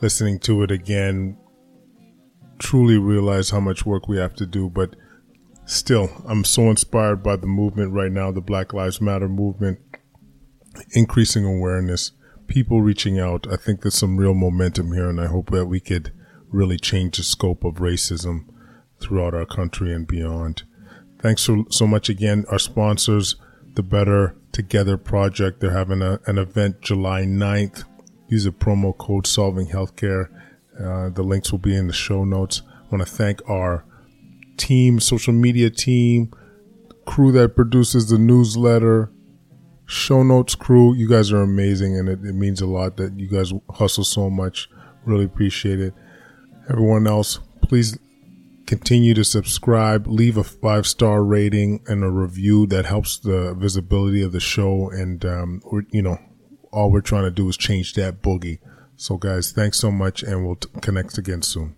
listening to it again, truly realize how much work we have to do, but still, I'm so inspired by the movement right now, the Black Lives Matter movement, increasing awareness, people reaching out. I think there's some real momentum here, and I hope that we could really change the scope of racism throughout our country and beyond. Thanks so, so much again. Our sponsors, the Better Together Project, they're having a, an event July 9th. Use the promo code Solving Healthcare. Uh, the links will be in the show notes. I want to thank our team, social media team, crew that produces the newsletter, show notes crew. You guys are amazing, and it, it means a lot that you guys hustle so much. Really appreciate it. Everyone else, please continue to subscribe, leave a five star rating and a review that helps the visibility of the show. And, um, you know, all we're trying to do is change that boogie. So, guys, thanks so much, and we'll t- connect again soon.